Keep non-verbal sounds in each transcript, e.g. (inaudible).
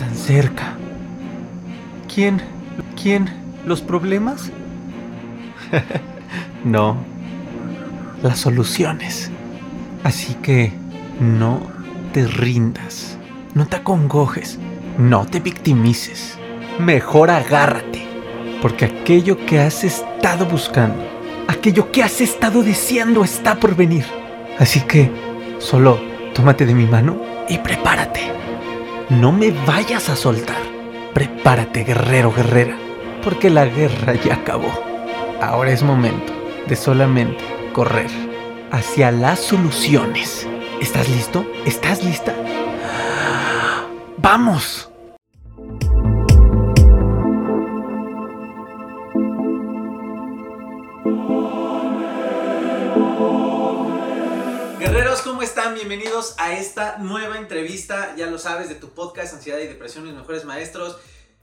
están cerca. ¿Quién? ¿Quién? ¿Los problemas? (laughs) no, las soluciones. Así que no te rindas, no te acongojes, no te victimices. Mejor agárrate, porque aquello que has estado buscando, aquello que has estado deseando está por venir. Así que solo tómate de mi mano y prepárate. No me vayas a soltar. Prepárate, guerrero, guerrera, porque la guerra ya acabó. Ahora es momento de solamente correr hacia las soluciones. ¿Estás listo? ¿Estás lista? ¡Vamos! Bienvenidos a esta nueva entrevista, ya lo sabes, de tu podcast Ansiedad y Depresión, mis mejores maestros.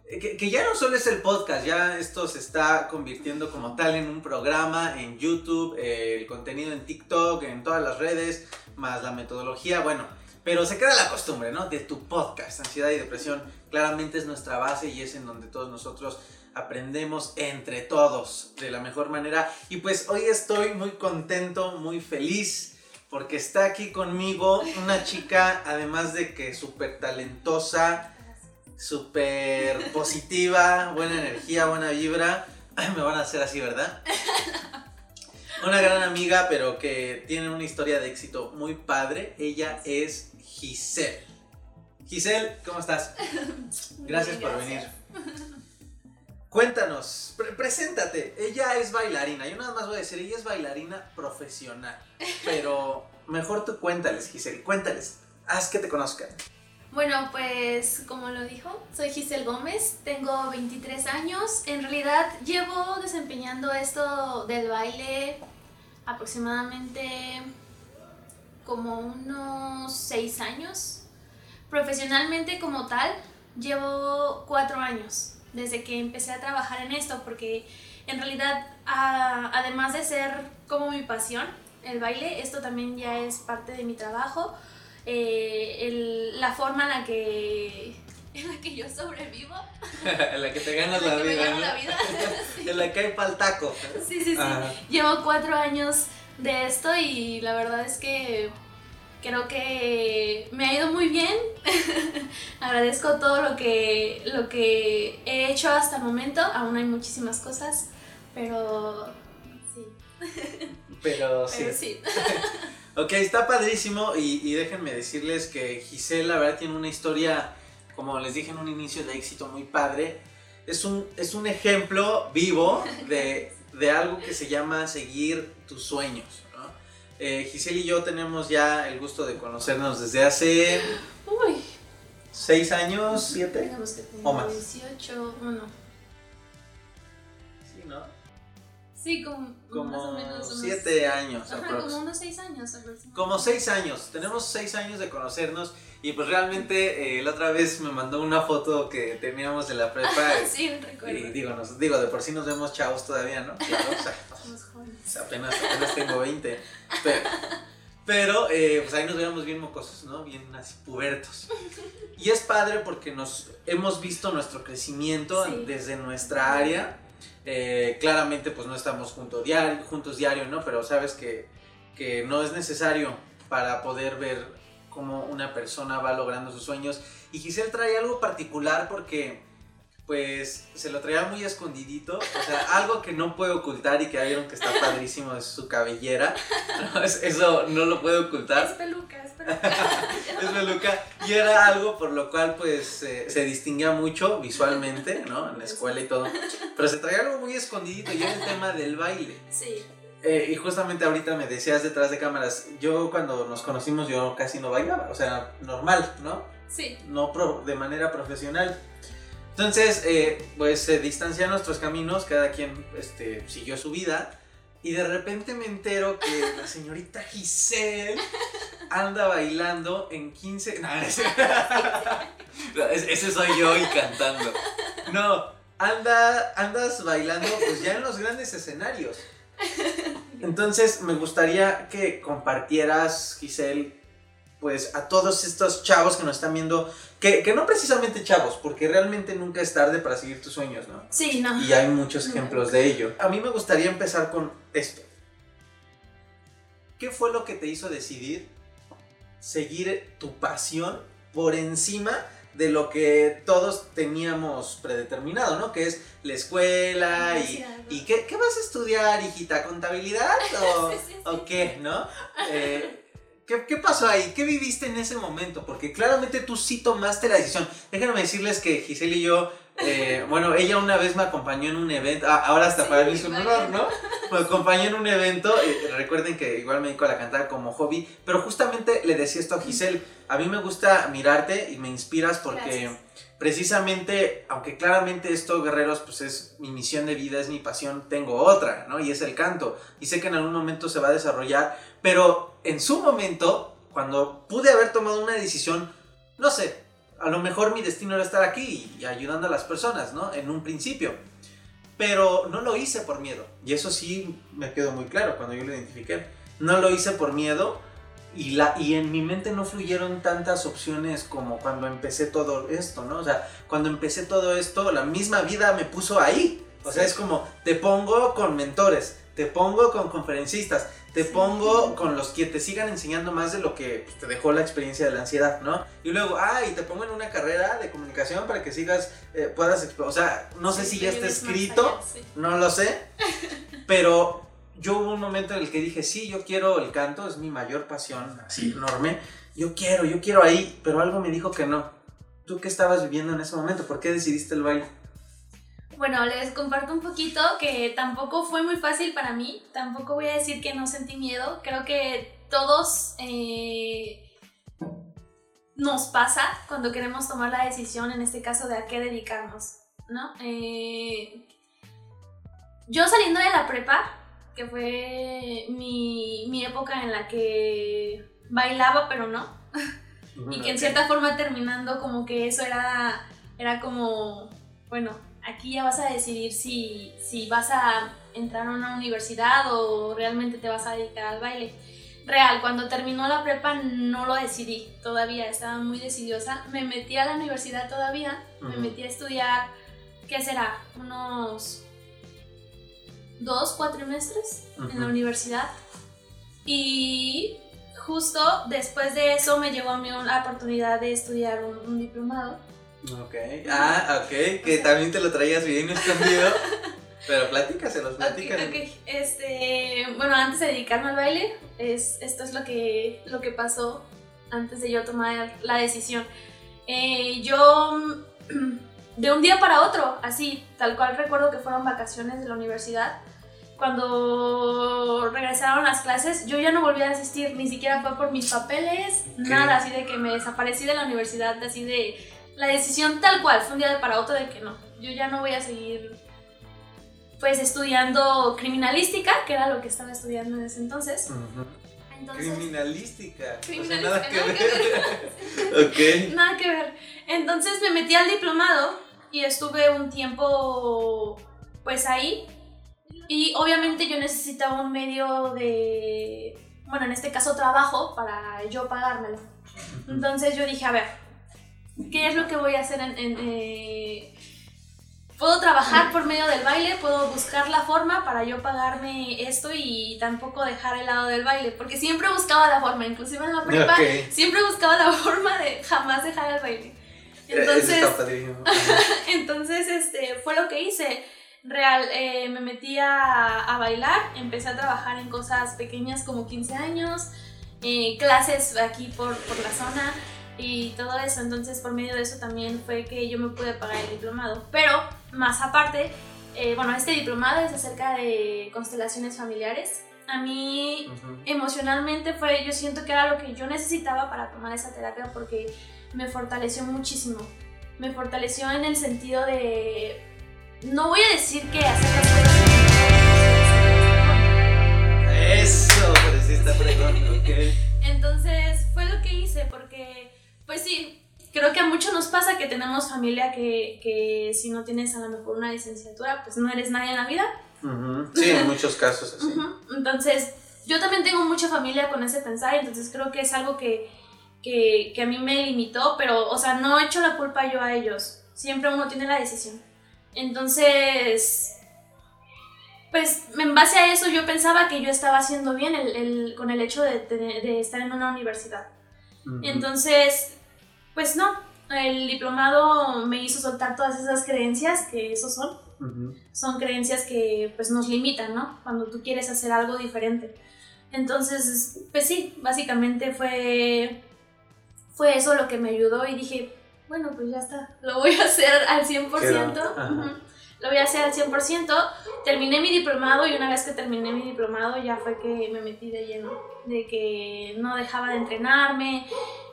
Eh, que, ya no solo es el podcast, ya esto se está convirtiendo como tal en un programa en YouTube, eh, el contenido en TikTok, en todas las redes, más la metodología, bueno, pero se queda la costumbre, ¿no? De tu podcast, ansiedad y depresión, claramente es nuestra base y es en donde todos nosotros aprendemos entre todos de la mejor manera. Y pues hoy estoy muy contento, muy feliz, porque está aquí conmigo una chica, además de que súper talentosa, súper positiva, buena energía, buena vibra. Me van a hacer así, ¿verdad? Una gran amiga, pero que tiene una historia de éxito muy padre. Ella es Giselle. Giselle, ¿cómo estás? Gracias, por venir. Cuéntanos, preséntate. Ella es bailarina. Yo nada más voy a decir, ella es bailarina profesional. Pero mejor tú cuéntales, Giselle. Cuéntales. Haz que te conozcan. Bueno, pues como lo dijo, soy Giselle Gómez, tengo 23 años. En realidad llevo desempeñando esto del baile aproximadamente como unos 6 años. Profesionalmente como tal, llevo 4 años desde que empecé a trabajar en esto, porque en realidad, además de ser como mi pasión, el baile, esto también ya es parte de mi trabajo eh, la forma en la que en la que yo sobrevivo. (laughs) en la que te ganas la, vida. la vida. (laughs) En la que hay paltaco. Sí, sí, sí. Llevo cuatro años de esto y la verdad es que creo que me ha ido muy bien. (laughs) Agradezco todo lo que, lo que he hecho hasta el momento. Aún hay muchísimas cosas, pero sí. Pero sí. Pero sí. (laughs) Ok, está padrísimo y, déjenme decirles que Giselle, la verdad, tiene una historia, como les dije en un inicio, de éxito muy padre. Es un, es un ejemplo vivo de, algo que se llama seguir tus sueños. ¿no? Eh, Giselle y yo tenemos ya el gusto de conocernos desde hace... Uy. ¿Seis años? ¿Siete? o más. 18, bueno. Sí, ¿no? Sí, como, como siete años. como unos seis años. Como seis años. Tenemos seis años de conocernos. Y pues realmente eh, la otra vez me mandó una foto que teníamos de la prepa. (laughs) sí, recuerdo. Y digo, digo, de por sí nos vemos chavos todavía, ¿no? Claro, o sea, (laughs) Somos jóvenes. Apenas, apenas tengo 20. Pero, eh, pues ahí nos veíamos bien mocosos, ¿no? Bien así pubertos. Y es padre porque nos hemos visto nuestro crecimiento desde nuestra área eh, claramente pues no estamos juntos diario, ¿no? Pero sabes que, que no es necesario para poder ver cómo una persona va logrando sus sueños. Y Giselle trae algo particular porque pues se lo traía muy escondidito, o sea, (laughs) algo que no puede ocultar y que vieron que está padrísimo es su cabellera, (laughs) eso no lo puede ocultar. Es es peluca. y era algo por lo cual pues se distinguía mucho visualmente, ¿no? En la escuela y todo, pero se traía algo muy escondidito y era el tema del baile. Sí. Eh, y justamente ahorita me decías detrás de cámaras, yo cuando nos conocimos yo casi no bailaba, o sea, normal, ¿no? Sí. No de manera profesional. Entonces, eh, pues se distancian nuestros caminos, cada quien este, siguió su vida. Y de repente me entero que la señorita Giselle anda bailando en 15. No, (laughs) ese, soy yo y cantando. No, anda, andas bailando pues ya en los grandes escenarios. Entonces me gustaría que compartieras, Giselle, pues a todos estos chavos que nos están viendo, que, que, no precisamente chavos, porque realmente nunca es tarde para seguir tus sueños, ¿no? Sí, no. Y hay muchos ejemplos de ello. A mí me gustaría empezar con esto. ¿Qué fue lo que te hizo decidir seguir tu pasión por encima de lo que todos teníamos predeterminado, ¿no? Que es la escuela y, y ¿qué, ¿qué, vas a estudiar, hijita? ¿Contabilidad (laughs) o, sí, sí, sí. o qué, no? Eh, ¿qué, ¿Qué pasó ahí? ¿Qué viviste en ese momento? Porque claramente tú sí tomaste la decisión. Déjenme decirles que Giselle y yo eh, bueno, ella una vez me acompañó en un evento, ah, ahora hasta Sí, para mí es un honor, ¿no? Me acompañó en un evento, eh, recuerden que igual me dedico a la cantada como hobby, pero justamente le decía esto a Giselle, a mí me gusta mirarte y me inspiras porque Gracias. precisamente, aunque claramente esto, guerreros, pues es mi misión de vida, es mi pasión, tengo otra, ¿no? Y es el canto, y sé que en algún momento se va a desarrollar, pero en su momento, cuando pude haber tomado una decisión, no sé, a lo mejor mi destino era estar aquí y ayudando a las personas, ¿no? En un principio. Pero no lo hice por miedo. Y eso sí me quedó muy claro cuando yo lo identifiqué. No lo hice por miedo y, la, y en mi mente no fluyeron tantas opciones como cuando empecé todo esto, ¿no? O sea, cuando empecé todo esto, la misma vida me puso ahí. O sea, es como, te pongo con mentores, te pongo con conferencistas, te Sí. pongo con los que te sigan enseñando más de lo que pues, te dejó la experiencia de la ansiedad, ¿no? Y luego, ah, y te pongo en una carrera de comunicación para que sigas, eh, puedas, o sea, no sé si ya está escrito, allá, sí. no lo sé, (laughs) pero yo hubo un momento en el que dije, sí, yo quiero el canto, es mi mayor pasión, así enorme, yo quiero, yo quiero ahí, pero algo me dijo que no. ¿Tú qué estabas viviendo en ese momento? ¿Por qué decidiste el baile? Bueno, les comparto un poquito que tampoco fue muy fácil para mí. Tampoco voy a decir que no sentí miedo. Creo que todos eh, nos pasa cuando queremos tomar la decisión, en este caso, de a qué dedicarnos, ¿no? Eh, yo saliendo de la prepa, que fue mi, mi época en la que bailaba, pero no, (laughs) y que en cierta forma terminando como que eso era, era como, bueno, aquí ya vas a decidir si, si vas a entrar a una universidad o realmente te vas a dedicar al baile. Real, cuando terminó la prepa no lo decidí todavía, estaba muy decidiosa. Me metí a la universidad todavía, me metí a estudiar, ¿qué será? Unos dos cuatrimestres en la universidad. Y justo después de eso me llegó a mí la oportunidad de estudiar un, un diplomado. Ok. Ah, ok. Que también te lo traías bien escondido. (laughs) Pero platícaselos, platícaselos. ok. Este, bueno, antes de dedicarme al baile, es, esto es lo que, lo que pasó antes de yo tomar la decisión. Eh, yo, (clears throat) de un día para otro, así, tal cual recuerdo que fueron vacaciones de la universidad, cuando regresaron las clases, yo ya no volví a asistir, ni siquiera fue por mis papeles, nada, así de que me desaparecí de la universidad, así de la decisión tal cual, fue un día para otro de que no, yo ya no voy a seguir pues estudiando criminalística, que era lo que estaba estudiando en ese entonces. Ujú. Entonces, Criminalística. O sea, Criminalística, nada que nada que ver. (laughs) ok. nada que ver. Entonces me metí al diplomado y estuve un tiempo pues ahí. Y obviamente yo necesitaba un medio de, bueno, en este caso trabajo para yo pagármelo. Entonces yo dije, a ver, ¿qué es lo que voy a hacer en... en, eh, Puedo trabajar por medio del baile, puedo buscar la forma para yo pagarme esto y tampoco dejar el lado del baile, porque siempre buscaba la forma, inclusive en la prepa, Ok. siempre buscaba la forma de jamás dejar el baile. (laughs) Entonces, (laughs) entonces este, fue lo que hice. Real, eh, me metí a, a bailar, empecé a trabajar en cosas pequeñas como 15 años, eh, clases aquí por, por la zona y todo eso. Entonces, por medio de eso también fue que yo me pude pagar el diplomado. Pero, más aparte, eh, bueno, este diplomado es acerca de constelaciones familiares. A mí Ujú. emocionalmente fue, yo siento que era lo que yo necesitaba para tomar esa terapia porque me fortaleció muchísimo. Me fortaleció en el sentido de, no voy a decir que hacer las cosas. Eso, pero sí está fregón, ok. Entonces fue lo que hice porque, pues sí, creo que a muchos nos pasa que tenemos familia que, que si no tienes a lo mejor una licenciatura, pues no eres nadie en la vida. Sí, en muchos casos así. Entonces, yo también tengo mucha familia con ese pensar, entonces creo que es algo que, que, que a mí me limitó, pero, o sea, no he hecho la culpa yo a ellos. Siempre uno tiene la decisión. Entonces, pues en base a eso yo pensaba que yo estaba haciendo bien el, el, con el hecho de, de, de, estar en una universidad. Entonces, pues no, el diplomado me hizo soltar todas esas creencias que eso son. Son creencias que pues nos limitan, ¿no? Cuando tú quieres hacer algo diferente. Entonces, pues sí, básicamente fue, fue eso lo que me ayudó y dije, bueno, pues ya está, lo voy a hacer al 100%. Quedó, ajá. ujú, Lo voy a hacer al 100%. Terminé mi diplomado y una vez que terminé mi diplomado ya fue que me metí de lleno, de que no dejaba de entrenarme,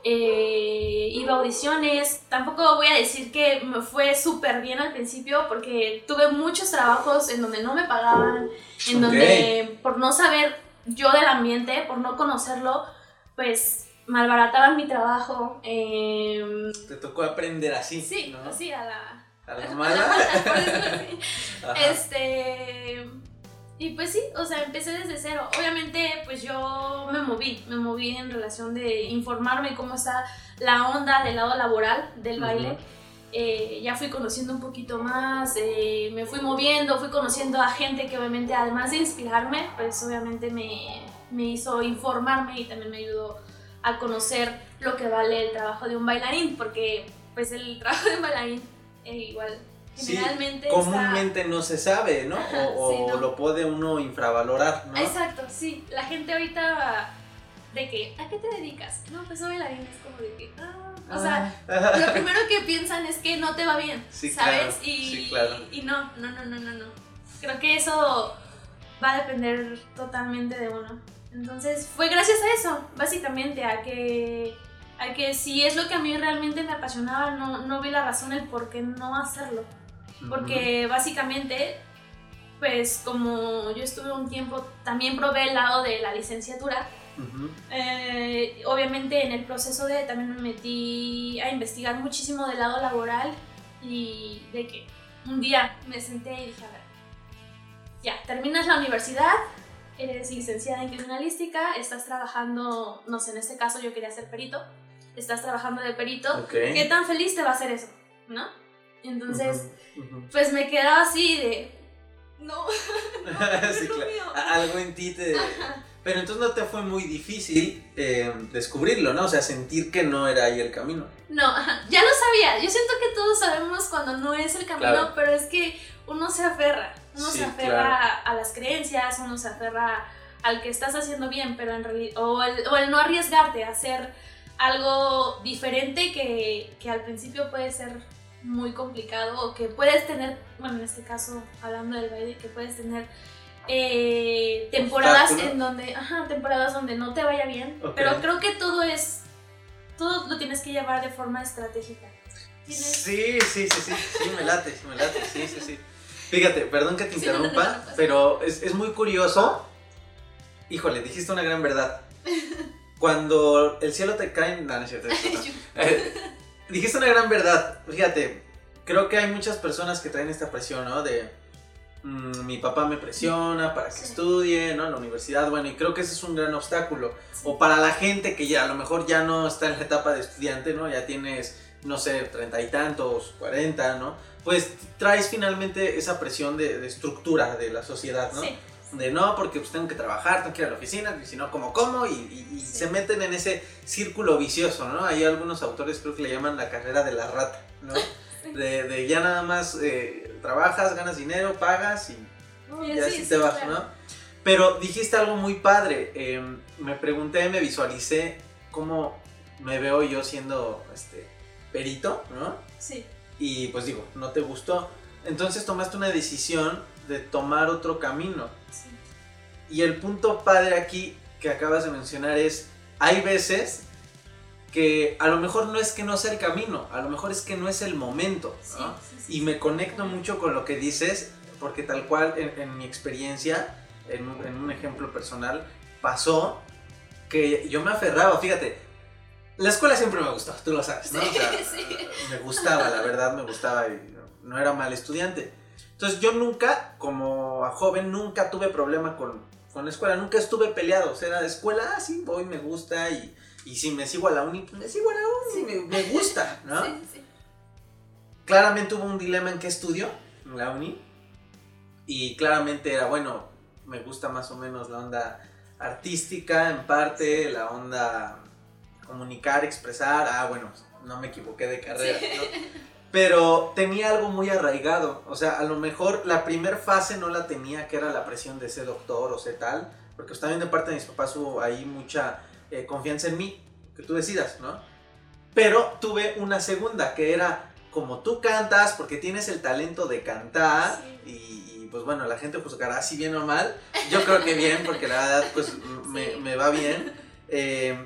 eh, iba a audiciones. Tampoco voy a decir que me fue súper bien al principio porque tuve muchos trabajos en donde no me pagaban, en donde por no saber yo del ambiente, por no conocerlo, pues malbarataban mi trabajo. em, Te tocó aprender así, sí, ¿no? así a la... A la mala. (laughs) Este. Y pues sí, o sea, empecé desde cero. Obviamente, pues yo me moví, me moví en relación de informarme cómo está la onda del lado laboral del baile. Eh, ya fui conociendo un poquito más, eh, me fui moviendo, fui conociendo a gente que obviamente, además de inspirarme, pues obviamente me, me hizo informarme y también me ayudó a conocer lo que vale el trabajo de un bailarín, porque pues el trabajo de un bailarín eh, igual Sí, generalmente está- comúnmente no se sabe, ¿no? Ajá, O, o sí, ¿no? lo puede uno infravalorar, ¿no? Exacto, sí. La gente ahorita de que, ¿a qué te dedicas? No, pues soy bailarín, es como de que, ah, o sea, Ah. lo primero (laughs) que piensan es que no te va bien, Sí, ¿sabes? claro, y, sí, claro. y no, no, no, no, no, no. Creo que eso va a depender totalmente de uno. Entonces, fue gracias a eso, básicamente, a que, a que si es lo que a mí realmente me apasionaba, no, no vi la razón el por qué no hacerlo. Porque básicamente, pues como yo estuve un tiempo, también probé el lado de la licenciatura. Eh, obviamente en el proceso de también me metí a investigar muchísimo del lado laboral y de que un día me senté y dije, a ver, ya, terminas la universidad, eres licenciada en criminalística, estás trabajando, no sé, en este caso yo quería ser perito, estás trabajando de perito. ¿qué tan feliz te va a hacer eso? ¿No? Entonces, pues me quedaba así de, no, (laughs) (laughs) sí, Dios claro. mío. A- Algo en ti te... Pero entonces no te fue muy difícil eh, descubrirlo, ¿no? O sea, sentir que no era ahí el camino. No, ajá, ya lo sabía. Yo siento que todos sabemos cuando no es el camino, Claro. pero es que uno se aferra. Uno Sí, se aferra claro. a las creencias, uno se aferra al que estás haciendo bien, pero en realidad. O el, o el no arriesgarte a hacer algo diferente que, que al principio puede ser muy complicado o que puedes tener, bueno, en este caso, hablando del baile, que puedes tener. eh, temporadas Obstáculo. en donde, ajá, temporadas donde no te vaya bien, Ok. pero creo que todo es todo lo tienes que llevar de forma estratégica. Tienes- Sí, sí, sí, sí, sí, me late, me late, sí, sí, sí. Fíjate, perdón que te Sí, no te interrumpa, pero es, es muy curioso. Híjole, dijiste una gran verdad. (laughs) Cuando el cielo te cae... No, no es cierto. es cierto. (laughs) Dijiste una gran verdad. Fíjate, creo que hay muchas personas que traen esta presión, ¿no? De mm, mi papá me presiona para que Sí. estudie, ¿no? En la universidad, bueno, y creo que ese es un gran obstáculo. Sí. O para la gente que ya a lo mejor ya no está en la etapa de estudiante, ¿no? Ya tienes, no sé, treinta y tantos, cuarenta, ¿no? Pues traes finalmente esa presión de, de estructura de la sociedad, ¿no? Sí, De no, porque pues tengo que trabajar, tengo que ir a la oficina, si no, como como, y, y- y Sí. se meten en ese círculo vicioso, ¿no? Hay algunos autores creo que le llaman la carrera de la rata, ¿no? (laughs) De, de ya nada más eh, trabajas, ganas dinero, pagas y así sí, te sí, vas, claro. ¿no? Pero dijiste algo muy padre. eh, me pregunté, me visualicé cómo me veo yo siendo este perito, ¿no? Sí, Y pues digo, no te gustó. Entonces tomaste una decisión de tomar otro camino. sí. Y el punto padre aquí que acabas de mencionar es, hay veces que a lo mejor no es que no sea el camino, a lo mejor es que no es el momento, Sí, ¿no? sí, sí, Y me conecto mucho con lo que dices, porque tal cual en, en mi experiencia, en, un- en un ejemplo personal, pasó que yo me aferraba, fíjate, la escuela siempre me gustó, tú lo sabes, ¿no? Sí, O sea, (laughs) sí. me gustaba, la verdad me gustaba y no- no era mal estudiante. Entonces yo nunca, como joven, nunca tuve problema con, con la escuela, nunca estuve peleado, o sea, era de escuela, ah, sí, voy, me gusta y, Y si me sigo a la uni, pues me sigo a la uni, Sí. me, me gusta, ¿no? Sí, sí. Claramente hubo un dilema en qué estudio en la uni. Y claramente era, bueno, me gusta más o menos la onda artística en parte, la onda comunicar, expresar. Ah, bueno, no me equivoqué de carrera, Sí. ¿no? (laughs) Pero tenía algo muy arraigado. O sea, a lo mejor la primer fase no la tenía, que era la presión de ser doctor o ser tal. Porque pues, también de parte de mis papás hubo ahí mucha eh, confianza en mí, que tú decidas, ¿no? Pero tuve una segunda, que era como tú cantas, porque tienes el talento de cantar, Sí. y, pues bueno, la gente juzgará si bien o mal. Yo creo que bien, porque la verdad, pues (laughs) me va bien. Eh,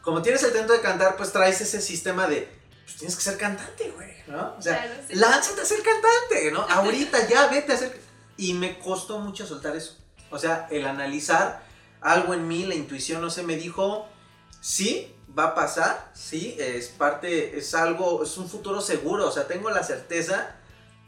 como tienes el talento de cantar, pues traes ese sistema de, pues tienes que ser cantante, güey, ¿no? O sea, Claro, sí. lánzate a ser cantante, ¿no? (laughs) Ahorita ya vete a ser... Y me costó mucho soltar eso. O sea, el analizar algo en mí, la intuición, no sé, me dijo, sí, va a pasar, sí, es parte, es algo, es un futuro seguro, o sea, tengo la certeza,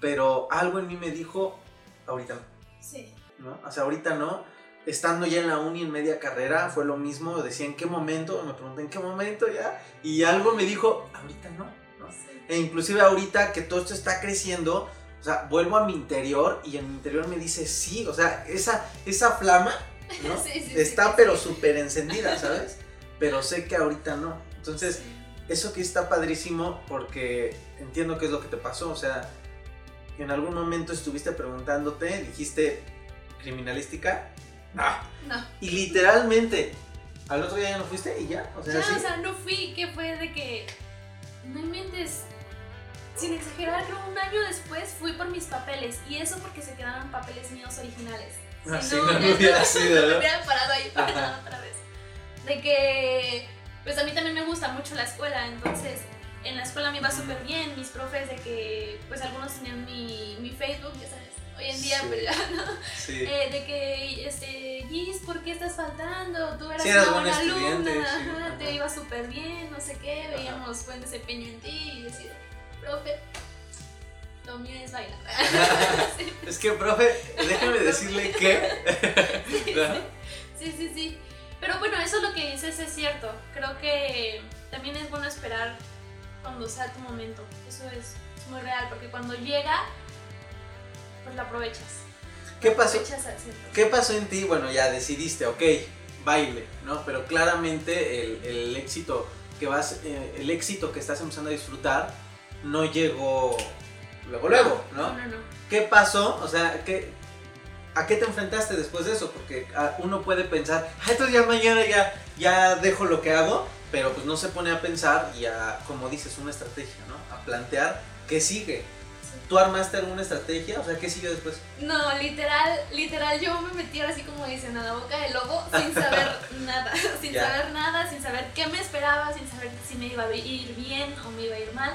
pero algo en mí me dijo, ahorita no. Sí. ¿no? O sea, ahorita no. Estando ya en la uni en media carrera fue lo mismo. Decía, ¿en qué momento? Me pregunté, ¿en qué momento ya? Y algo me dijo, ahorita no. ¿no? Sí. E inclusive ahorita que todo esto está creciendo, o sea, vuelvo a mi interior y en mi interior me dice, sí, o sea, esa, esa flama, ¿no? (laughs) Sí, sí, sí, está pero súper encendida, ¿sabes? Pero sé que ahorita no. Entonces, eso que está padrísimo porque entiendo qué es lo que te pasó. O sea, en algún momento estuviste preguntándote, dijiste criminalística. No. No. Y literalmente, al otro día ya no fuiste y ya. O sea, Ya, sí. o sea, no fui, que fue de que. No inventes. Sin exagerar, creo un año después fui por mis papeles. Y eso porque se quedaron papeles míos originales. Ah, Si sí, no, no hubiera (laughs) sido, me hubiera parado ahí para nada otra vez. De que. Pues a mí también me gusta mucho la escuela, entonces. En la escuela me iba súper bien, mis profes de que, pues algunos tenían mi, mi Facebook, ya sabes, hoy en día Sí. pues no, Sí. eh, de que, este, Gis, ¿por qué estás faltando? Tú eras Sí, eras una buena alumna, ajá, ajá. te iba súper bien, no sé qué, veíamos buen desempeño en ti y decía, profe, lo mío es bailar. (laughs) Es que, profe, déjame decirle (laughs) que. (laughs) sí, sí, sí. Pero bueno, eso lo que dices es cierto. Creo que también es bueno esperar cuando sea tu momento. Eso es, es muy real, porque cuando llega, pues lo aprovechas. ¿Qué pasó? aprovechas al 100%. ¿Qué pasó en ti? Bueno, ya decidiste, ok, baile, ¿no? Pero claramente el, el éxito que vas, eh, el éxito que estás empezando a disfrutar no llegó luego, luego, ¿no? No, no, no. ¿Qué pasó? O sea, ¿qué, ¿a qué te enfrentaste después de eso? Porque ah, uno puede pensar, ah, entonces ya mañana ya, ya dejo lo que hago, pero pues no se pone a pensar y a, como dices, una estrategia, ¿no? A plantear qué sigue. ¿Tú armaste alguna estrategia? O sea, ¿qué sigue después? No, literal, literal, yo me metí ahora así como dicen a la boca del lobo (laughs) sin saber nada, (laughs) sin Ya. saber nada, sin saber qué me esperaba, sin saber si me iba a ir bien o me iba a ir mal.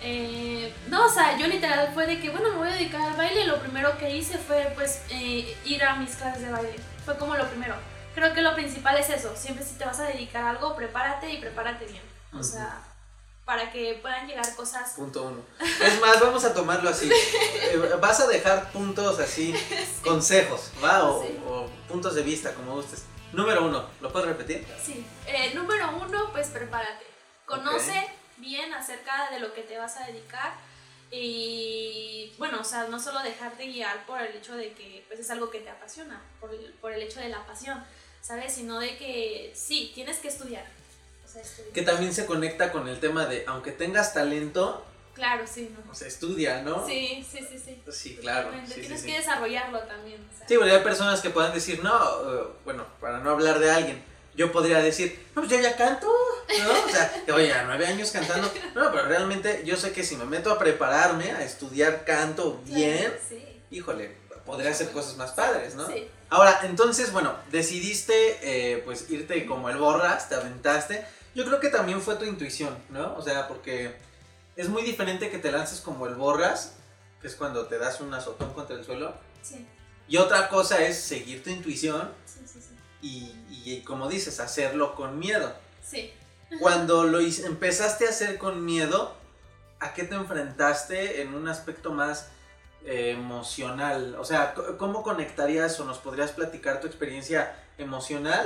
Eh, no, o sea, yo literal fue de que, bueno, me voy a dedicar al baile. Lo primero que hice fue, pues, eh, ir a mis clases de baile. Fue como lo primero. Creo que lo principal es eso. Siempre si te vas a dedicar a algo, prepárate y prepárate bien. O sea, para que puedan llegar cosas. Punto uno. Es más, vamos a tomarlo así. (laughs) Eh, vas a dejar puntos así, consejos, ¿va? O, Sí. o puntos de vista, como gustes. Número uno, ¿lo puedes repetir? Sí. Eh, número uno, pues prepárate. Conoce bien acerca de lo que te vas a dedicar. Y bueno, o sea, no solo dejarte guiar por el hecho de que pues, es algo que te apasiona, por el, por el hecho de la pasión, ¿sabes? Sino de que sí, tienes que estudiar. O sea, estudiar. Que también se conecta con el tema de, aunque tengas talento, Claro, sí, ¿no? o sea, estudia, ¿no? Sí, sí, sí, sí. Sí, claro. Sí, tienes sí. que desarrollarlo también. o sea. Sí, porque hay personas que puedan decir, no, eh, bueno, para no hablar de alguien, yo podría decir, no, pues yo ya canto, ¿no? O sea, te voy a nueve años cantando. No, pero realmente yo sé que si me meto a prepararme, a estudiar canto bien, Claro, sí. híjole, podría hacer cosas más padres, ¿no? Sí. Ahora, entonces, bueno, decidiste eh, pues irte como el borras, te aventaste. Yo creo que también fue tu intuición, ¿no? O sea, porque es muy diferente que te lances como el borras, que es cuando te das un azotón contra el suelo. Sí, Y otra cosa es seguir tu intuición sí, sí, sí. y, y, como dices, hacerlo con miedo. Sí. Cuando lo empezaste a hacer con miedo, ¿a qué te enfrentaste en un aspecto más eh, emocional? O sea, ¿cómo conectarías o nos podrías platicar tu experiencia emocional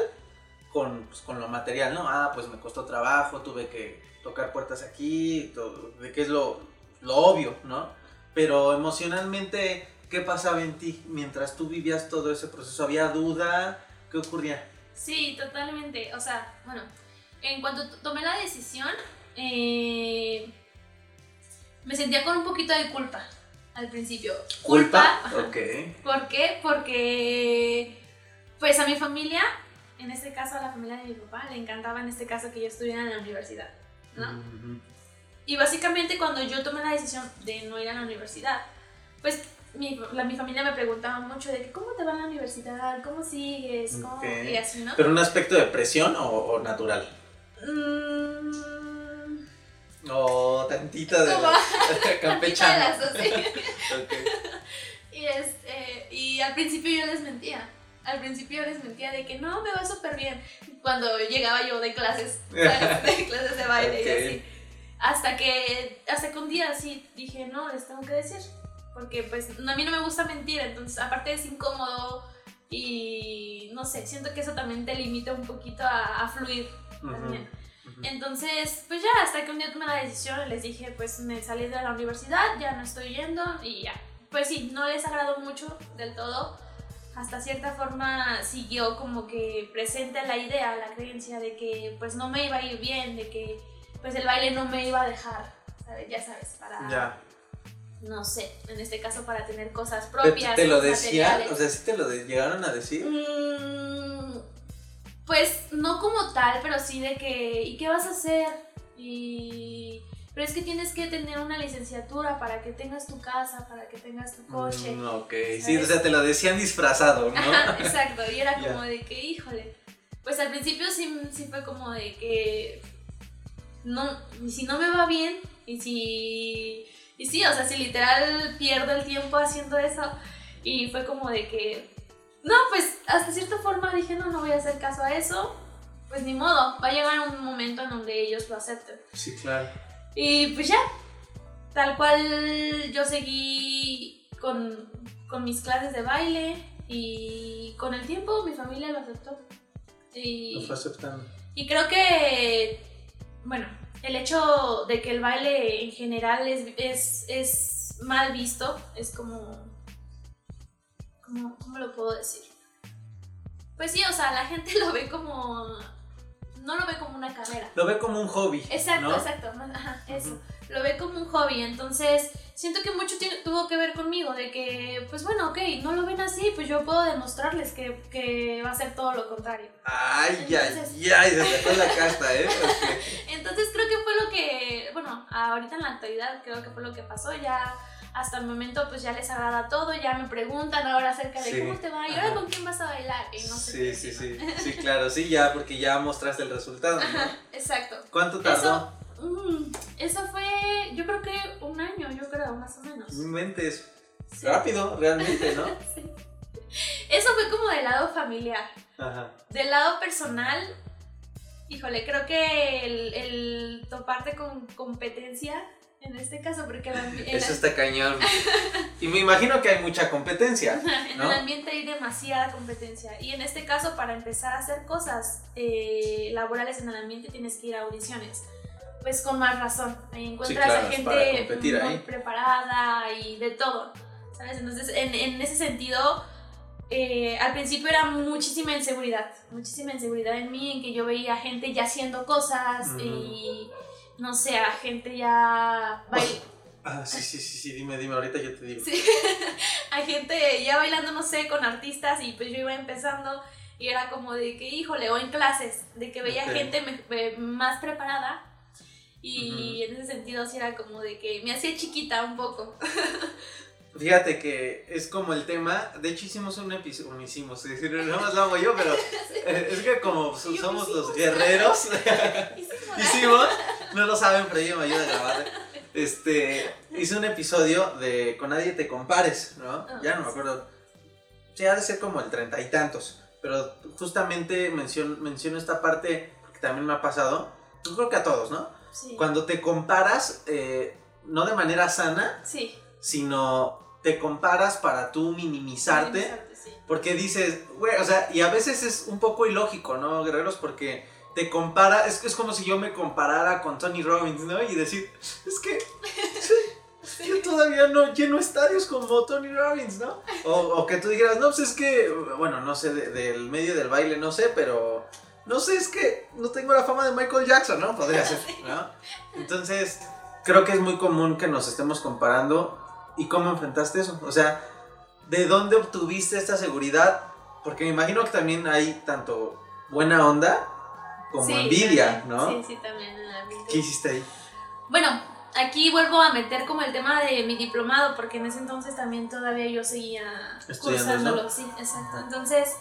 con, pues, con lo material, ¿no? Ah, pues me costó trabajo, tuve que tocar puertas aquí, de que es lo, lo obvio, ¿no? Pero emocionalmente, ¿qué pasaba en ti mientras tú vivías todo ese proceso? ¿Había duda? ¿Qué ocurría? Sí, totalmente. O sea, bueno, en cuanto tomé la decisión, eh, me sentía con un poquito de culpa al principio. Ajá. Ok. ¿Por qué? Porque, pues a mi familia, en este caso a la familia de mi papá, le encantaba en este caso que yo estuviera en la universidad, ¿no? Ujú. Y básicamente cuando yo tomé la decisión de no ir a la universidad, pues mi, la- mi familia me preguntaba mucho de que, cómo te va en la universidad, cómo sigues, ¿Cómo? Y así, ¿no? ¿Pero un aspecto de presión o, o natural? Mm, O tantita de ¿Cómo? (laughs) (laughs) campechana. Tantita de las dos, (laughs) Ok. Y, este, y al principio yo les mentía. Al principio les mentía de que no, me va súper bien. Cuando llegaba yo de clases, (laughs) de clases de baile Ok. y así. Hasta que, hasta que un día así dije, no, les tengo que decir. Porque pues a mí no me gusta mentir, entonces aparte es incómodo y no sé, siento que eso también te limita un poquito a, a fluir también. Ujú. Entonces, pues ya, hasta que un día tomé la decisión, les dije, pues me salí de la universidad, ya no estoy yendo y ya. Pues sí, no les agradó mucho del todo. Hasta cierta forma siguió como que presente la idea, la creencia de que pues no me iba a ir bien, de que pues el baile no me iba a dejar, ¿sabes? Ya sabes, para, Ya. no sé, en este caso para tener cosas ¿Te, propias. te lo decían? O sea, ¿sí te lo de- llegaron a decir? Mm, pues no como tal, pero sí de que, ¿y qué vas a hacer? Y... Pero es que tienes que tener una licenciatura para que tengas tu casa, para que tengas tu coche. Mm, ok, sí, o sea, te lo decían disfrazado, ¿no? Ajá, exacto, y era (laughs) como de que, híjole. Pues al principio sí, sí fue como de que, no, y si no me va bien, y si, y sí, o sea, si literal pierdo el tiempo haciendo eso, y fue como de que, no, pues hasta cierta forma dije, no, no voy a hacer caso a eso, pues ni modo, va a llegar un momento en donde ellos lo acepten. Sí, claro. Y pues ya, tal cual yo seguí con, con mis clases de baile y con el tiempo mi familia lo aceptó. Lo Y, fue aceptando. y creo que, bueno, el hecho de que el baile en general es, es, es mal visto, es como, como, ¿cómo lo puedo decir? Pues sí, o sea, la gente (laughs) lo ve como, no lo ve como una carrera. Lo ve como un hobby. Exacto, ¿no? exacto, ajá, eso. Lo ve como un hobby, entonces siento que mucho tuvo que ver conmigo, de que, pues bueno, ok, no lo ven así, pues yo puedo demostrarles que, que va a ser todo lo contrario. Ay, ay, Entonces- ay, se sacó la casta, ¿eh? (laughs) Entonces creo que fue lo que, bueno, ahorita en la actualidad creo que fue lo que pasó, ya hasta el momento pues ya les agrada todo, ya me preguntan ahora acerca de Sí, cómo te va y ahora con quién vas a bailar y no sé Sí, qué, sí, ¿no? sí. (laughs) Sí, claro, sí, ya, porque ya mostraste el resultado, ¿no? Ajá, exacto. ¿Cuánto tardó? Mm, eso fue, yo creo que un año, yo creo, más o menos. No inventes. Sí. Rápido, realmente, ¿no? (laughs) Sí. Eso fue como del lado familiar. Ajá. Del lado personal, híjole, creo que el, el toparte con competencia, en este caso, porque el, ambi- el- Eso está cañón. Y me imagino que hay mucha competencia. (laughs) en ¿no? el ambiente hay demasiada competencia. Y en este caso, para empezar a hacer cosas eh, laborales en el ambiente, tienes que ir a audiciones. Pues con más razón. Ahí encuentras claro, a gente competir muy ahí. preparada y de todo. ¿Sabes? Entonces, en, en ese sentido, eh, al principio era muchísima inseguridad. Muchísima inseguridad en mí, en que yo veía gente ya haciendo cosas Ujú. y no sé, a gente ya bail- (laughs) Ah, sí, sí, sí, sí, dime, dime, ahorita yo te digo. Sí, (laughs) hay gente ya bailando, no sé, con artistas y pues yo iba empezando y era como de que, híjole, o en clases, de que veía Ok. gente me- me- más preparada y en ese sentido sí era como de que me hacía chiquita un poco. (laughs) Fíjate que es como el tema, de hecho hicimos un episodio, no hicimos, es decir, no más lo hago yo, pero (laughs) eh, es que como somos los guerreros, (laughs) Hicimos- hicimos, no lo saben, pero ella me ayuda a grabar. Este, hice un episodio de Con nadie te compares, ¿no? Ah, Ya no me acuerdo. Sí, ha de ser como el treinta y tantos. Pero justamente menciono, menciono esta parte, porque también me ha pasado, yo creo que a todos, ¿no? Sí. Cuando te comparas, eh, no de manera sana, Sí, sino te comparas para tú minimizarte. Minimizarte, sí. Porque dices, güey, o sea, y a veces es un poco ilógico, ¿no, guerreros? Porque te compara, es, es como si yo me comparara con Tony Robbins, ¿no? Y decir, es que sí, yo (laughs) todavía no lleno estadios como Tony Robbins, ¿no? O, o que tú dijeras, no, pues es que, bueno, no sé, de- del medio del baile, no sé, pero no sé, es que no tengo la fama de Michael Jackson, ¿no? Podría ser, ¿no? (laughs) Entonces, creo que es muy común que nos estemos comparando. ¿Y cómo enfrentaste eso? O sea, ¿de dónde obtuviste esta seguridad? Porque me imagino que también hay tanto buena onda como Sí, envidia, también. ¿no? Sí, sí, también en. ¿Qué hiciste ahí? Bueno, aquí vuelvo a meter como el tema de mi diplomado, porque en ese entonces también todavía yo seguía ¿Estudiando cursándolo, sí, exacto. Entonces,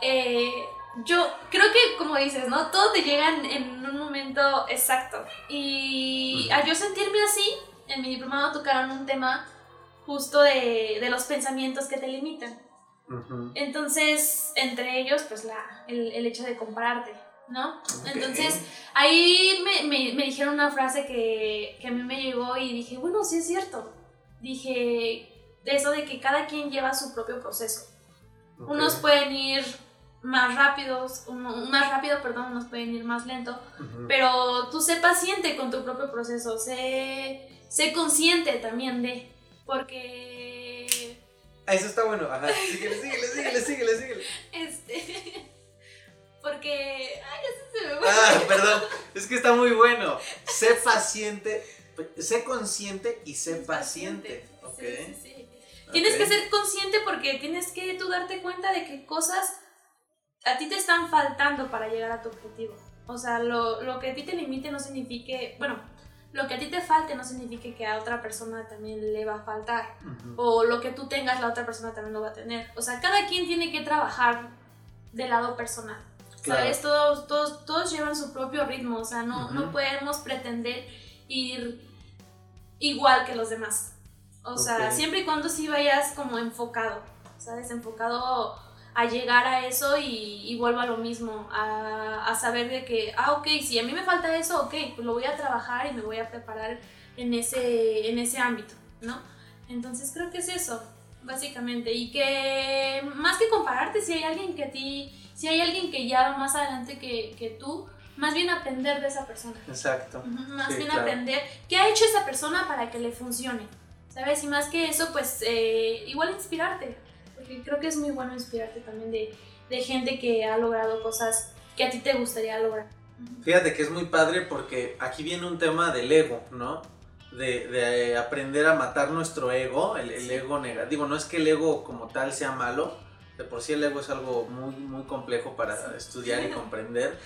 eh, yo creo que, como dices, ¿no? Todo te llega en, un momento exacto. Y al yo sentirme así, en mi diplomado tocaron un tema justo de, de los pensamientos que te limitan. Entonces, entre ellos, pues la, el, el hecho de compararte, ¿no? Entonces, ahí me, me, me dijeron una frase que, que a mí me llegó y dije, bueno, sí es cierto. Dije, de eso de que cada quien lleva su propio proceso. Unos pueden ir más rápidos, más rápido, perdón, unos pueden ir más lento, pero tú sé paciente con tu propio proceso, sé, sé consciente también de, porque Ah, eso está bueno. Ajá. Síguele, síguele, síguele, síguele, síguele. Este. (laughs) Porque. Ay, ya se me fue. Ah, perdón. (laughs) Es que está muy bueno. Sé paciente. Sé consciente y sé paciente. Ok. Sí, sí, sí. Tienes que ser consciente porque tienes que tú darte cuenta de que cosas a ti te están faltando para llegar a tu objetivo. O sea, lo, lo que a ti te limite no signifique. Bueno, lo que a ti te falte no signifique que a otra persona también le va a faltar. O lo que tú tengas la otra persona también lo va a tener. O sea, cada quien tiene que trabajar del lado personal. Claro. ¿Sabes? Todos, todos, todos llevan su propio ritmo, o sea, no, no podemos pretender ir igual que los demás. O sea, siempre y cuando sí vayas como enfocado, ¿sabes? Enfocado a llegar a eso y, y vuelvo a lo mismo, a, a saber de que, ah, ok, si a mí me falta eso, ok, pues lo voy a trabajar y me voy a preparar en ese, en ese ámbito, ¿no? Entonces creo que es eso, básicamente. Y que más que compararte, si hay alguien que a ti, si hay alguien que ya va más adelante que, que tú, más bien aprender de esa persona. Exacto. Más Sí, bien claro. aprender qué ha hecho esa persona para que le funcione. ¿Sabes? Y más que eso, pues eh, igual inspirarte. Porque creo que es muy bueno inspirarte también de, de gente que ha logrado cosas que a ti te gustaría lograr. Fíjate que es muy padre porque aquí viene un tema del ego, ¿no? De, de aprender a matar nuestro ego, el, el Sí. ego negativo. No es que el ego como tal sea malo, de por sí el ego es algo muy, muy complejo para Sí. estudiar y (laughs) comprender,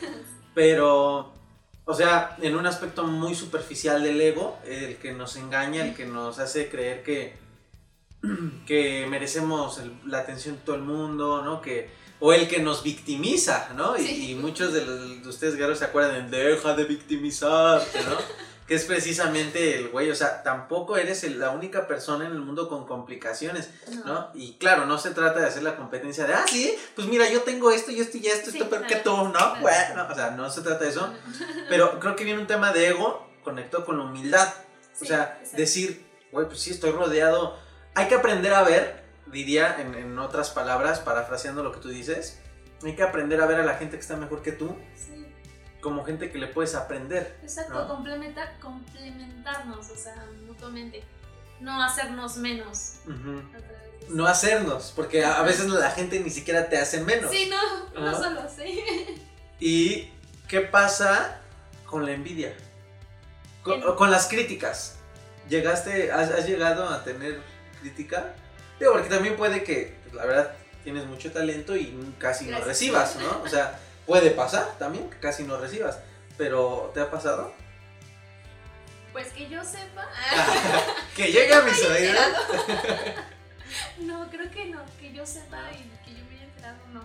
pero, o sea, en un aspecto muy superficial del ego, el que nos engaña, el que nos hace creer que, (clears throat) que merecemos el- la atención de todo el mundo, ¿no? Que, o el que nos victimiza, ¿no? Y- Sí. Y, muchos de, los, de ustedes, guerreros, se acuerdan de deja de victimizarte, ¿no? (laughs) que es precisamente el güey, o sea, tampoco eres el- la única persona en el mundo con complicaciones, ¿no? Y claro, no se trata de hacer la competencia de, ah, sí, pues mira, yo tengo esto y esto y esto, Sí, esto que claro, tú, ¿no? claro. Bueno, o sea, no se trata de eso, (laughs) pero creo que viene un tema de ego conectado con la humildad. o sea, exacto. decir, güey, pues sí, estoy rodeado. Hay que aprender a ver, diría en, en otras palabras, parafraseando lo que tú dices, hay que aprender a ver a la gente que está mejor que tú Sí, como gente que le puedes aprender. exacto, ¿no? complementar, complementarnos, o sea, mutuamente. No hacernos menos. Vez. No hacernos, porque a, a veces la gente ni siquiera te hace menos. Sí, no, no solo, sí. (laughs) ¿Y qué pasa con la envidia? Con, con las críticas. ¿Llegaste, has, has llegado a tener crítica? Digo, porque también puede que, pues, la verdad, tienes mucho talento y casi no recibas, ¿no? O sea, puede pasar también que casi no recibas. Pero, ¿te ha pasado? Pues que yo sepa. (laughs) que llegue a (laughs) mis (laughs) oídos. No, creo que no. Que yo sepa y que yo me haya enterado, no.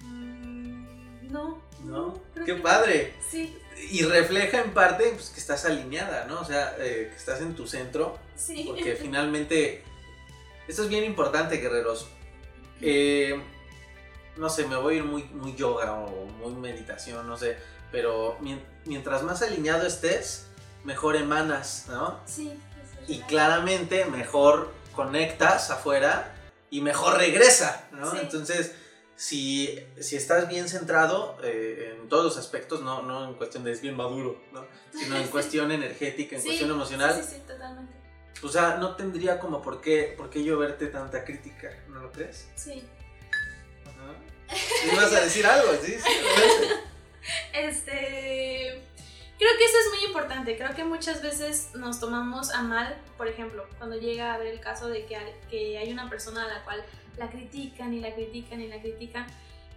Mm, no. ¿No? creo Qué que padre. Sí, Y refleja en parte pues, que estás alineada, ¿no? O sea, eh, que estás en tu centro. sí. Porque (laughs) finalmente, esto es bien importante, guerreros. Eh, no sé, me voy a ir muy, muy yoga o muy meditación, no sé. Pero mien- mientras más alineado estés, mejor emanas, ¿no? Sí, Y claramente mejor conectas afuera y mejor regresa, ¿no? Sí. Entonces, si, si estás bien centrado eh, en todos los aspectos, no, no en cuestión de es bien maduro, ¿no? Sino en (laughs) cuestión energética, en Sí, cuestión emocional, Sí, sí, sí, totalmente. o sea, no tendría como por qué, por qué lloverte tanta crítica, ¿no lo crees? Sí. Ajá. Ibas a decir algo, sí. (laughs) Este. Creo que eso es muy importante. Creo que muchas veces nos tomamos a mal, por ejemplo, cuando llega a haber el caso de que hay una persona a la cual la critican y la critican y la critican.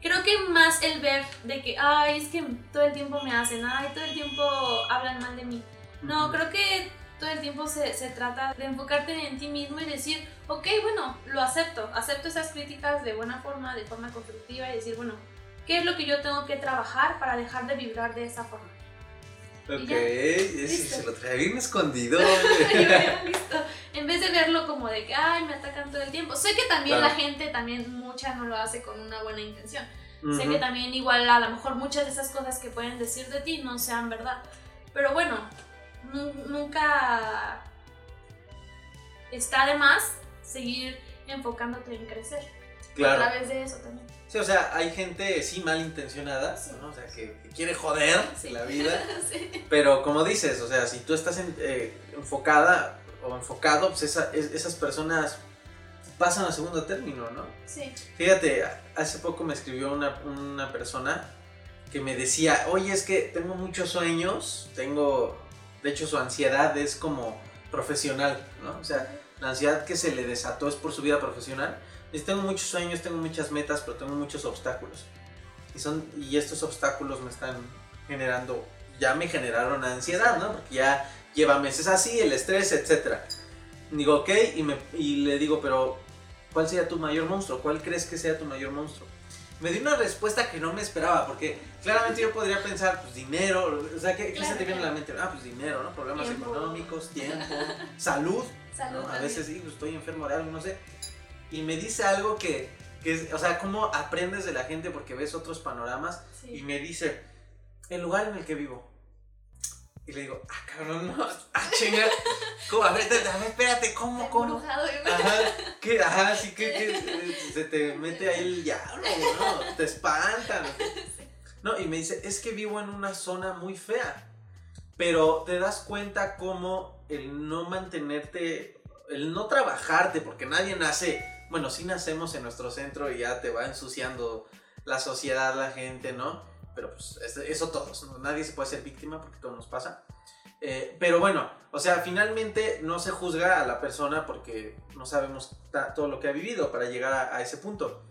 Creo que más el ver de que, ay, es que todo el tiempo me hacen, ay, todo el tiempo hablan mal de mí. No, creo que todo el tiempo se, se trata de enfocarte en ti mismo y decir, ok, bueno, lo acepto, acepto esas críticas de buena forma, de forma constructiva y decir, bueno, ¿qué es lo que yo tengo que trabajar para dejar de vibrar de esa forma? Ok, ese Listo. se lo trae bien escondido. (laughs) Visto. En vez de verlo como de que, ay, me atacan todo el tiempo. Sé que también Claro. la gente, también mucha no lo hace con una buena intención. Sé que también igual a lo mejor muchas de esas cosas que pueden decir de ti no sean verdad. Pero bueno, nu- nunca está de más seguir enfocándote en crecer. Claro. A través de eso también. Sí, o sea, hay gente sí malintencionada, Sí. ¿no? O sea, que, que quiere joder Sí. la vida. (laughs) sí. Pero como dices, o sea, si tú estás en- eh, enfocada o enfocado, pues esa- es- esas personas pasan a segundo término, ¿no? Sí. Fíjate, hace poco me escribió una, una persona que me decía, oye, es que tengo muchos sueños, tengo, de hecho su ansiedad es como profesional, ¿no? O sea, la ansiedad que se le desató es por su vida profesional. Tengo muchos sueños, tengo muchas metas, pero tengo muchos obstáculos. Y, son, y estos obstáculos me están generando, ya me generaron ansiedad, ¿no? Porque ya lleva meses así, el estrés, etc. Digo, ok, y, me, y le digo, pero ¿cuál sería tu mayor monstruo? ¿Cuál crees que sea tu mayor monstruo? Me dio una respuesta que no me esperaba, porque claramente yo podría pensar, pues dinero, o sea, ¿qué, qué se Claro, te viene a la claro. mente? Ah, pues dinero, ¿no? Problemas Tiempo. económicos, tiempo, salud, (laughs) Salud. ¿no? A veces sí, pues, estoy enfermo de algo, no sé. Y me dice algo que, que es, o sea, cómo aprendes de la gente porque ves otros panoramas y Sí. me dice, el lugar en el que vivo. Y le digo, ah, cabrón, no, (laughs) ah, chinga. ¿Cómo? A ver, espérate, a ver, espérate, ¿cómo, cómo? Ajá, que, ajá, sí que, que, (laughs) se te mete ahí el diablo, ¿no? Te espantan. No, y me dice, es que vivo en una zona muy fea. Pero te das cuenta cómo el no mantenerte, el no trabajarte, porque nadie nace, bueno, sí nacemos en nuestro centro y ya te va ensuciando la sociedad, la gente, ¿no? Pero pues es- eso todos, nadie se puede ser víctima porque todo nos pasa. Eh, pero bueno, o sea, finalmente no se juzga a la persona porque no sabemos todo lo que ha vivido para llegar a, ese punto.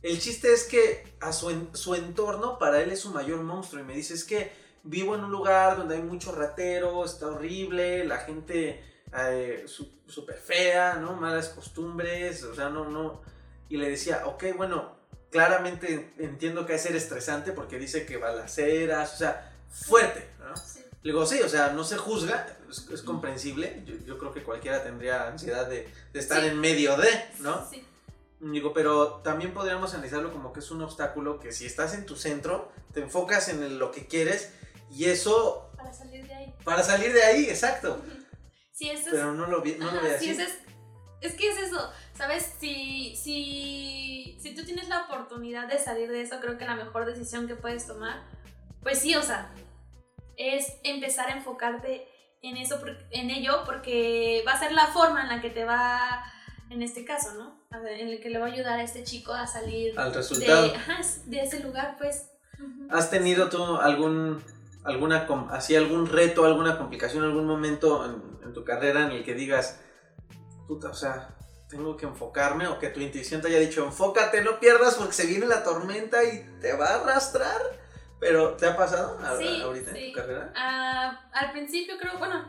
El chiste es que a su, su entorno para él es su mayor monstruo y me dice es que vivo en un lugar donde hay mucho ratero, está horrible, la gente eh, súper fea, ¿no? Malas costumbres, o sea, no, no. Y le decía, ok, bueno, claramente entiendo que es ser estresante porque dice que balaceras, o sea, fuerte, ¿no? Sí. Le digo, sí, o sea, no se juzga, es, es comprensible. Yo, yo creo que cualquiera tendría ansiedad de, de estar Sí. en medio de, ¿no? Sí. Digo, pero también podríamos analizarlo como que es un obstáculo que si estás en tu centro, te enfocas en el- lo que quieres y eso, Para salir de ahí. para salir de ahí, exacto. Sí, eso es. Pero no lo, vi, no lo Ajá, sí, así. ese es, es que es eso, ¿sabes? Si, si, si tú tienes la oportunidad de salir de eso, creo que la mejor decisión que puedes tomar, pues sí, o sea, es empezar a enfocarte en eso, en ello, porque va a ser la forma en la que te va, en este caso, ¿no? A ver, En el que le va a ayudar a este chico a salir Al resultado. de, ajá, de ese lugar, pues. ¿Has tenido tú algún, alguna, así algún reto, alguna complicación, algún momento en, en tu carrera en el que digas, puta, o sea, tengo que enfocarme o que tu intuición te haya dicho, enfócate, no pierdas porque se viene la tormenta y te va a arrastrar? Pero, ¿te ha pasado a- Sí, ahorita en sí. tu carrera? Ah, al principio creo, bueno,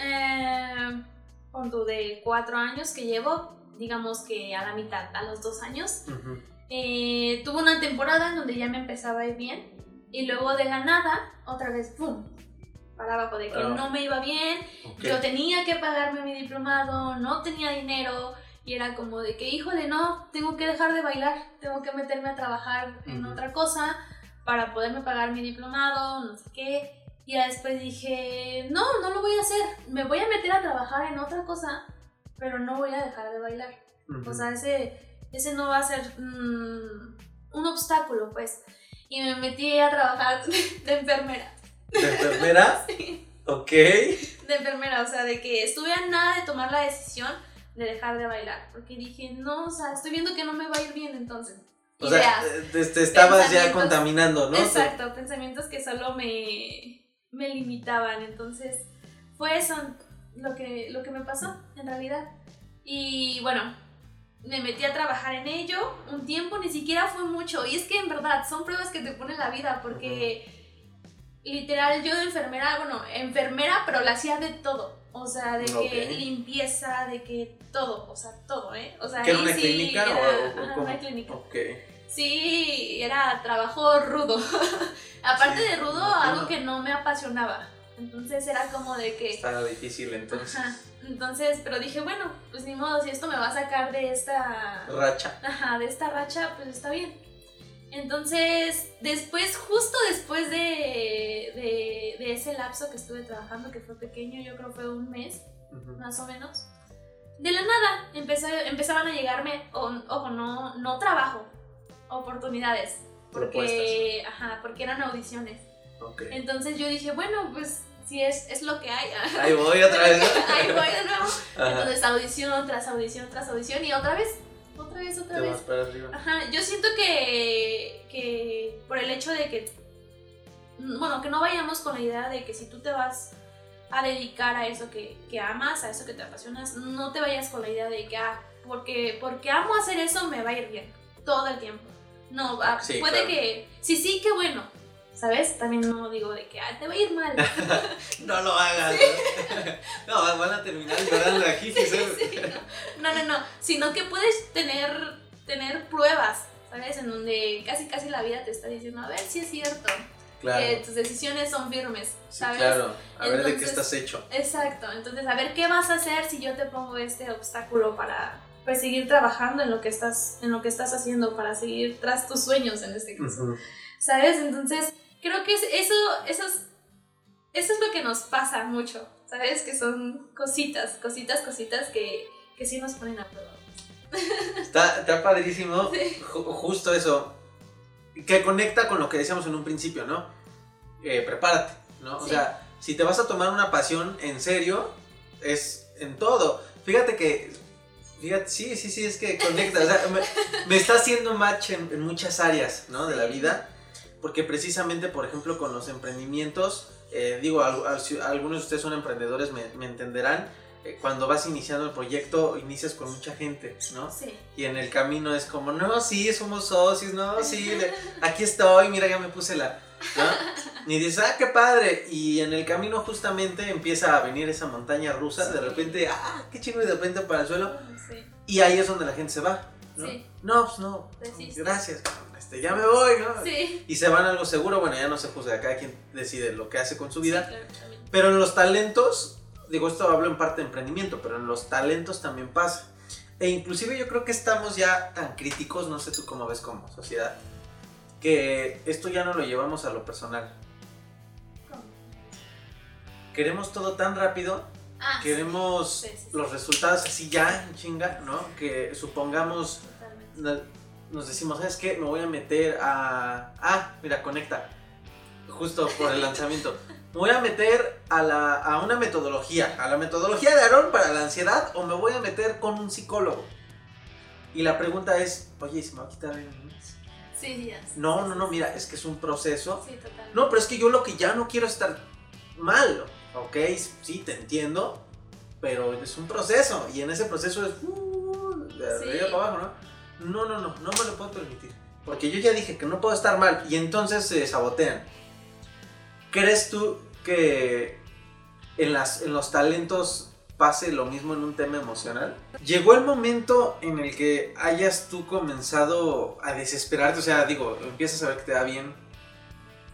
eh, con tu de cuatro años que llevo, digamos que a la mitad, a los dos años, Ujú. eh, tuve una temporada en donde ya me empezaba a ir bien y luego de la nada, otra vez, ¡pum! Para abajo, de que Ah. no me iba bien, Ok. yo tenía que pagarme mi diplomado, no tenía dinero y era como de que, híjole, no, tengo que dejar de bailar, tengo que meterme a trabajar en Ujú. otra cosa para poderme pagar mi diplomado, no sé qué. Y después dije, no, no lo voy a hacer, me voy a meter a trabajar en otra cosa pero no voy a dejar de bailar. O sea, ese, ese no va a ser mm, un obstáculo, pues. Y me metí a trabajar (laughs) de enfermera. ¿De enfermera? (laughs) sí. Ok. De enfermera, o sea, de que estuve a nada de tomar la decisión de dejar de bailar. Porque dije, no, o sea, estoy viendo que no me va a ir bien entonces. O sea, te, te estabas ya contaminando, ¿no? Exacto, pensamientos que solo me, me limitaban. Entonces, fue eso lo que, lo que me pasó, en realidad. Y bueno, me metí a trabajar en ello un tiempo, ni siquiera fue mucho. Y es que en verdad son pruebas que te pone la vida, porque literal yo de enfermera, bueno, enfermera, pero la hacía de todo. O sea, de que limpieza, de que todo, o sea, todo, ¿eh? O sea, ¿Que era una clínica era, o, una clínica. Ok. Sí, era trabajo rudo. (laughs) Aparte de rudo, algo que no me apasionaba. Entonces era como de que... Estaba difícil entonces. Ajá. Entonces, pero dije, bueno, pues ni modo, si esto me va a sacar de esta... Racha. Ajá, de esta racha, pues está bien. Entonces, después, justo después de, de, de, ese lapso que estuve trabajando, que fue pequeño, yo creo fue un mes, más o menos, de la nada empecé, empezaban a llegarme, ojo, no, no trabajo, oportunidades. Porque, ajá, porque eran audiciones. Okay. Entonces yo dije, bueno, pues si es, es lo que hay. (laughs) Ahí voy otra vez. Ahí voy de nuevo. Ajá. Entonces audición tras audición tras audición y otra vez otra vez, otra Te vez. Vas para arriba. Ajá, yo siento que, que por el hecho de que, bueno, que no vayamos con la idea de que si tú te vas a dedicar a eso que, que amas, a eso que te apasionas, no te vayas con la idea de que, ah, porque, porque amo hacer eso me va a ir bien todo el tiempo. No, ah, Sí, puede claro. que, sí, sí, qué bueno, ¿sabes? También no digo de que, ah, te va a ir mal. (laughs) no lo hagas. ¿no? no, van a terminar llorando aquí. ¿sí? Sí, no, no, no, sino que puedes tener, tener pruebas, ¿sabes? En donde casi, casi la vida te está diciendo, a ver si es cierto, Claro. que tus decisiones son firmes, Sí, ¿sabes? claro. A ver de qué estás hecho. Exacto, entonces a ver qué vas a hacer si yo te pongo este obstáculo para pues seguir trabajando en lo que estás en lo que estás haciendo para seguir tras tus sueños en este caso. ¿Sabes? Entonces, creo que es- eso eso es, eso es lo que nos pasa mucho, ¿sabes? Que son cositas, cositas, cositas que, que sí nos ponen a prueba. Está, está padrísimo. (laughs) Sí. Justo eso. Que conecta con lo que decíamos en un principio, ¿no? Eh, prepárate, ¿no? O Sí. sea, si te vas a tomar una pasión en serio, es en todo. Fíjate que. Fíjate, sí, sí, sí, es que conecta. O sea, me, me está haciendo match en, en muchas áreas, ¿no? De la vida. Porque precisamente, por ejemplo, con los emprendimientos, eh, digo, al- al- si algunos de ustedes son emprendedores, me, me entenderán. eh, cuando vas iniciando el proyecto, inicias con mucha gente, ¿no? Sí. Y en el camino es como, no, sí, somos socios, no, sí, (laughs) aquí estoy, mira, ya me puse la... ¿no? Y dices, ah, qué padre. Y en el camino justamente empieza a venir esa montaña rusa, de repente, ah, qué chingo, y de repente para el suelo. Sí. Y ahí es donde la gente se va. ¿no? Sí. No, pues no, Desiste. gracias, cabrón, este, ya me voy, ¿no? Sí. Y se van a algo seguro, bueno, ya no se juzga, cada quien decide lo que hace con su vida. Sí, claro, también. Pero en los talentos, digo, esto hablo en parte de emprendimiento, pero en los talentos también pasa. E inclusive yo creo que estamos ya tan críticos, no sé tú cómo ves como sociedad, que esto ya no lo llevamos a lo personal. ¿Cómo? Queremos todo tan rápido, Ah, queremos Sí, sí, sí. los resultados así ya, chinga, ¿no? Que supongamos, totalmente. Nos decimos, ¿sabes qué? Me voy a meter a... Ah, mira, conecta. Justo por el lanzamiento. Me voy a meter a, la, a una metodología, a la metodología de Aarón para la ansiedad o me voy a meter con un psicólogo. Y la pregunta es, oye, ¿y ¿se me va a quitar el? Sí. No, no, no, mira, es que es un proceso. Sí, totalmente. No, pero es que yo lo que ya no quiero es estar mal, ¿ok? Sí, te entiendo, pero es un proceso y en ese proceso es uh, de Sí. arriba para abajo, ¿no? No, no, no, no me lo puedo permitir. Porque yo ya dije que no puedo estar mal y entonces se sabotean. ¿Crees tú que en, las, en los talentos pase lo mismo en un tema emocional? Llegó el momento en el que hayas tú comenzado a desesperarte, o sea, digo, empiezas a ver que te da bien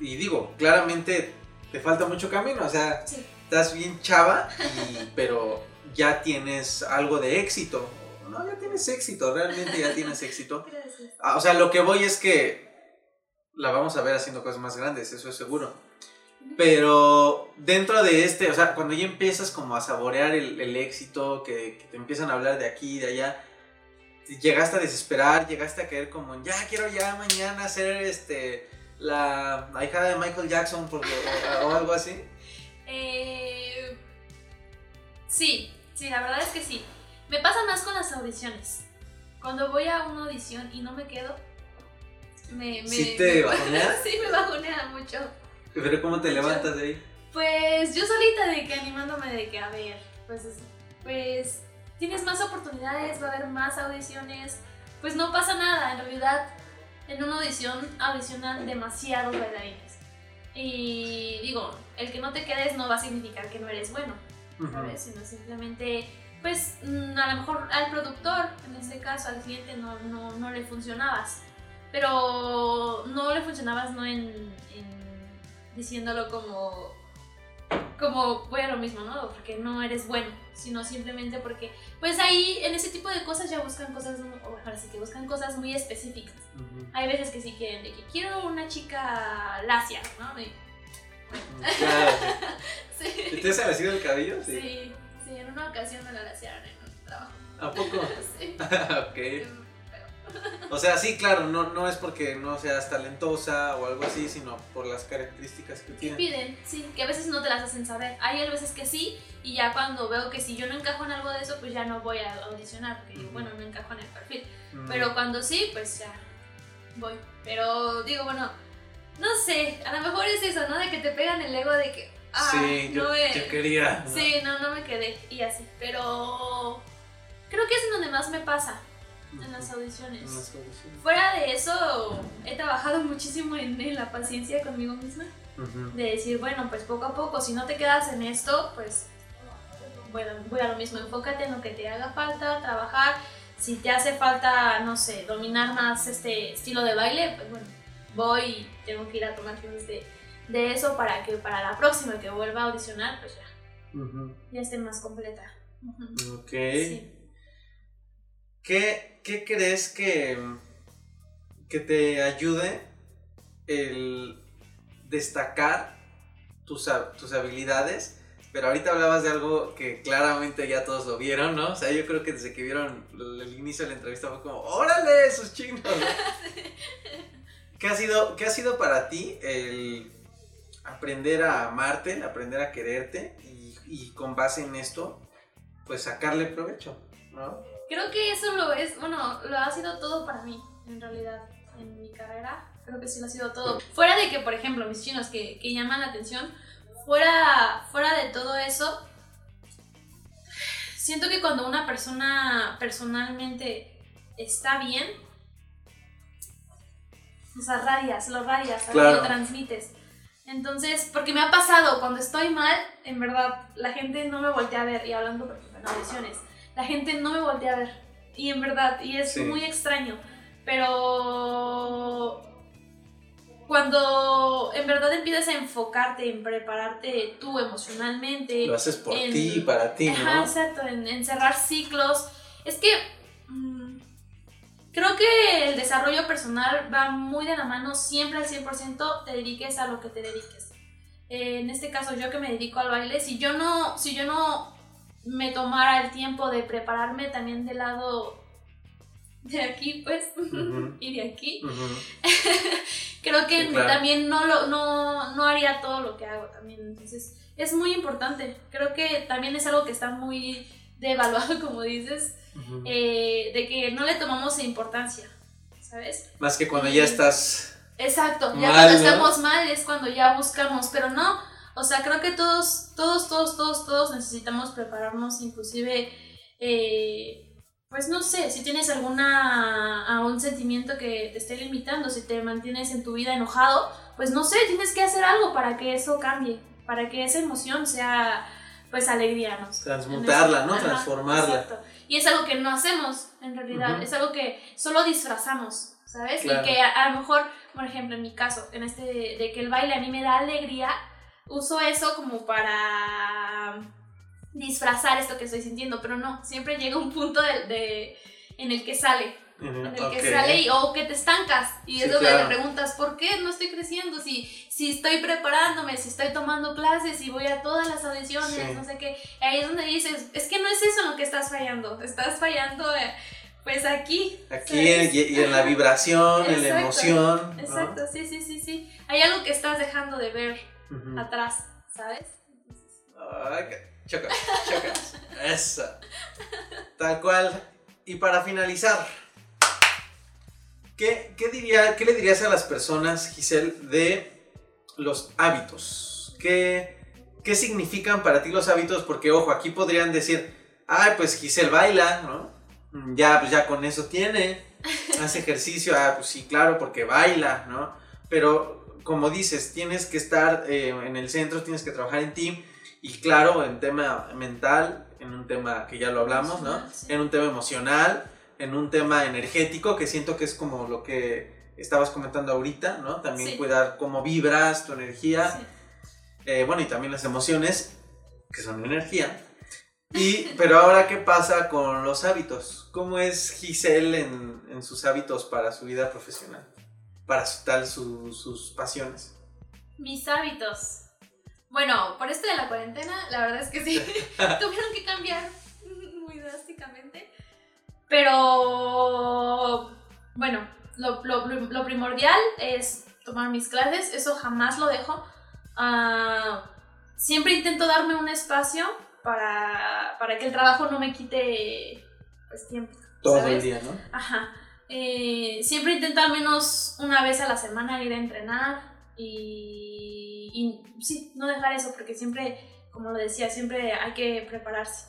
y digo, claramente te falta mucho camino, o sea, Sí. estás bien chava, y- pero ya tienes algo de éxito. No, ya tienes éxito, realmente ya tienes éxito. (laughs) Gracias. Ah, O sea, lo que voy es que la vamos a ver haciendo cosas más grandes, eso es seguro. Pero dentro de este, o sea, cuando ya empiezas como a saborear el, el éxito, que, que, te empiezan a hablar de aquí y de allá, llegaste a desesperar, llegaste a querer como, ya quiero ya mañana ser este la hija de Michael Jackson por, o, algo así. Eh, sí, sí, la verdad es que sí. Me pasa más con las audiciones. Cuando voy a una audición y no me quedo, me... me ¿Sí te bajonea? (laughs) sí, me bajonea mucho. ¿Pero cómo te levantas de ahí? Pues yo solita de que animándome de que, a ver, pues, pues tienes más oportunidades, va a haber más audiciones, pues no pasa nada, en realidad en una audición audicionan demasiados bailarines. Y digo, el que no te quedes no va a significar que no eres bueno, ¿sabes? Sino simplemente, pues mm, a lo mejor al productor, en este caso al cliente, no, no, no le funcionabas. Pero no le funcionabas no en, en diciéndolo como como voy a lo mismo, ¿no? Porque no eres bueno, sino simplemente porque, pues ahí en ese tipo de cosas ya buscan cosas, o ahora sí que buscan cosas muy específicas. Uh -huh. Hay veces que sí quieren de que quiero una chica lacia, ¿no? Y, bueno. Claro. (laughs) sí. ¿Te has el cabello? Sí. sí. Sí, en una ocasión me la laciaron en un trabajo. ¿A poco? (laughs) sí. (laughs) ok. O sea, sí, claro, no, no es porque no seas talentosa o algo así, sino por las características que tienes. piden, sí, que a veces no te las hacen saber. Hay veces que sí, y ya cuando veo que si yo no encajo en algo de eso, pues ya no voy a audicionar, porque digo, bueno, no encajo en el perfil. Mm. Pero cuando sí, pues ya voy. Pero digo, bueno, no sé, a lo mejor es eso, ¿no? De que te pegan el ego de que, ah, sí, yo, no me... yo quería. ¿no? Sí, no, no me quedé y así. Pero creo que es en donde más me pasa, en las audiciones. En las audiciones. Fuera de eso, he trabajado muchísimo en, en la paciencia conmigo misma. Ujú. De decir, bueno, pues poco a poco, si no te quedas en esto, pues bueno, voy a lo mismo, enfócate en lo que te haga falta, trabajar. Si te hace falta, no sé, dominar más este estilo de baile, pues bueno, voy y tengo que ir a tomar clases de, de eso para que para la próxima que vuelva a audicionar, pues ya, ya esté más completa. Ujú. Ok. Sí. ¿Qué, qué crees que, que te ayude el destacar tus, tus habilidades? Pero ahorita hablabas de algo que claramente ya todos lo vieron, ¿no? O sea, yo creo que desde que vieron el, inicio de la entrevista fue como, ¡órale, esos chinos! ¿no? (laughs) ¿Qué, ha sido, ¿Qué ha sido para ti el aprender a amarte, aprender a quererte y, y con base en esto, pues sacarle provecho, ¿no? Creo que eso lo es, bueno, lo ha sido todo para mí, en realidad, en mi carrera. Creo que sí lo ha sido todo. Fuera de que, por ejemplo, mis chinos que, que llaman la atención, fuera, fuera de todo eso, siento que cuando una persona personalmente está bien, o sea, radias, lo radias. Claro. lo transmites. Entonces, porque me ha pasado, cuando estoy mal, en verdad, la gente no me voltea a ver, y hablando por ejemplo, en audiciones, la gente no me voltea a ver. Y en verdad, y es Sí. muy extraño. Pero cuando en verdad empiezas a enfocarte en prepararte tú emocionalmente, Lo haces por ti y para ti, Ajá, ¿no? exacto, en, en cerrar ciclos. Es que mm, creo que el desarrollo personal va muy de la mano siempre al 100% te dediques a lo que te dediques. Eh, en este caso yo que me dedico al baile, si yo no, si yo no me tomara el tiempo de prepararme también del lado de aquí, pues, Ujú. (laughs) y de aquí, Ujú. (laughs) creo que Sí, claro. también no, lo, no, no haría todo lo que hago también. Entonces, es muy importante. Creo que también es algo que está muy devaluado, (laughs) como dices, Eh, de que no le tomamos importancia, ¿sabes? Más que cuando ya estás... Exacto, ya cuando ¿no? estamos mal es cuando ya buscamos, pero no, o sea, creo que todos, todos, todos, todos, todos necesitamos prepararnos, inclusive, eh, pues no sé, si tienes alguna, a un sentimiento que te esté limitando, si te mantienes en tu vida enojado, pues no sé, tienes que hacer algo para que eso cambie, para que esa emoción sea, pues, alegría, ¿no? Transmutarla, ¿no? Ajá, Transformarla. exacto. Y es algo que no hacemos, en realidad. Es algo que solo disfrazamos, ¿sabes? Claro. Y que a, a lo mejor, por ejemplo, en mi caso, en este de, de que el baile a mí me da alegría, uso eso como para disfrazar esto que estoy sintiendo, pero no, siempre llega un punto de, de- en el que sale, en el que sale y, o que te estancas y es donde te preguntas, ¿por qué no estoy creciendo? Si, si estoy preparándome, si estoy tomando clases, si voy a todas las audiciones, no sé qué. Ahí es donde dices, es que no es eso lo que estás fallando, estás fallando... Eh, pues aquí. Aquí y, en la vibración, en la emoción. Exacto, sí, sí, sí, sí. Hay algo que estás dejando de ver atrás, ¿sabes? Ay, chocas, chocas. (laughs) Eso. Tal cual. Y para finalizar, ¿qué, diría, ¿qué le dirías a las personas, Giselle, de los hábitos? ¿Qué, ¿Qué significan para ti los hábitos? Porque, ojo, aquí podrían decir, ay, pues Giselle baila, ¿no? ya, pues ya con eso tiene, (laughs) hace ejercicio, ah, pues sí, claro, porque baila, ¿no? Pero como dices, tienes que estar eh, en el centro, tienes que trabajar en ti, y claro, en tema mental, en un tema que ya lo hablamos, ¿no? En un tema emocional, en un tema energético, que siento que es como lo que estabas comentando ahorita, ¿no? También cuidar cómo vibras, tu energía, eh, bueno, y también las emociones, que son energía. Y, pero ahora, ¿qué pasa con los hábitos? ¿Cómo es Giselle en, sus hábitos para su vida profesional? Para su, tal sus pasiones. Mis hábitos. Bueno, por esto de la cuarentena, la verdad es que sí, (laughs) (laughs) tuvieron que cambiar muy drásticamente. Pero, bueno, lo, lo, primordial es tomar mis clases, eso jamás lo dejo. Ah, siempre intento darme un espacio para, para que el trabajo no me quite pues, tiempo. Todo el día, ¿no? Ajá. Eh, siempre intento al menos una vez a la semana ir a entrenar y, y, sí, no dejar eso porque siempre, como lo decía, siempre hay que prepararse.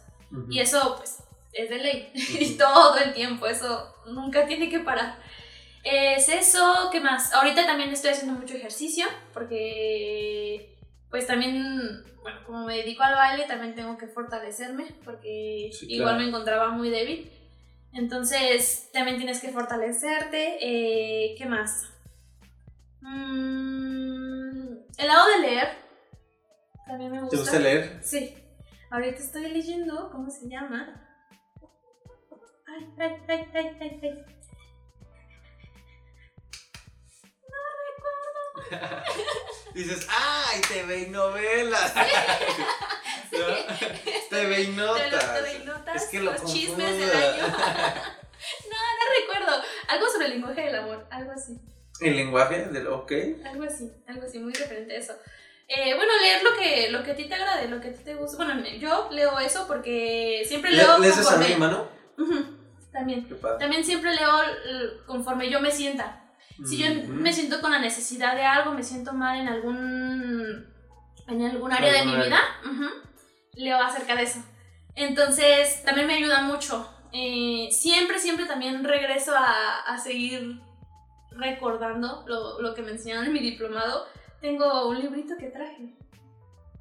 Y eso pues es de ley (laughs) y todo el tiempo, eso nunca tiene que parar. Es eso, ¿qué más? Ahorita también estoy haciendo mucho ejercicio porque pues también, bueno, como me dedico al baile, también tengo que fortalecerme porque igual me encontraba muy débil. Entonces, también tienes que fortalecerte. Eh, ¿Qué más? Mm, el lado de leer. También me gusta. ¿Te gusta leer? Sí. Ahorita estoy leyendo, ¿cómo se llama? Ay, ay, ay, ay, ay, ay. No recuerdo. (laughs) dices, ¡ay, TV y novelas! Sí. TV y notas. TV y notas. Es que lo los chismes del año. (laughs) (laughs) no, no recuerdo. Algo sobre el lenguaje del amor, algo así. ¿El lenguaje del ok? Algo así, algo así, muy referente a eso. Eh, bueno, leer lo que, lo que a ti te agrade, lo que a ti te gusta. Bueno, yo leo eso porque siempre leo. ¿Lees esa mi mano? También. También siempre leo conforme yo me sienta. Si yo me siento con la necesidad de algo, me siento mal en algún, en algún área de mi vida, leo acerca de eso. Entonces, también me ayuda mucho. Eh, siempre, siempre también regreso a, a seguir recordando lo, lo, que me enseñaron en mi diplomado. Tengo un librito que traje.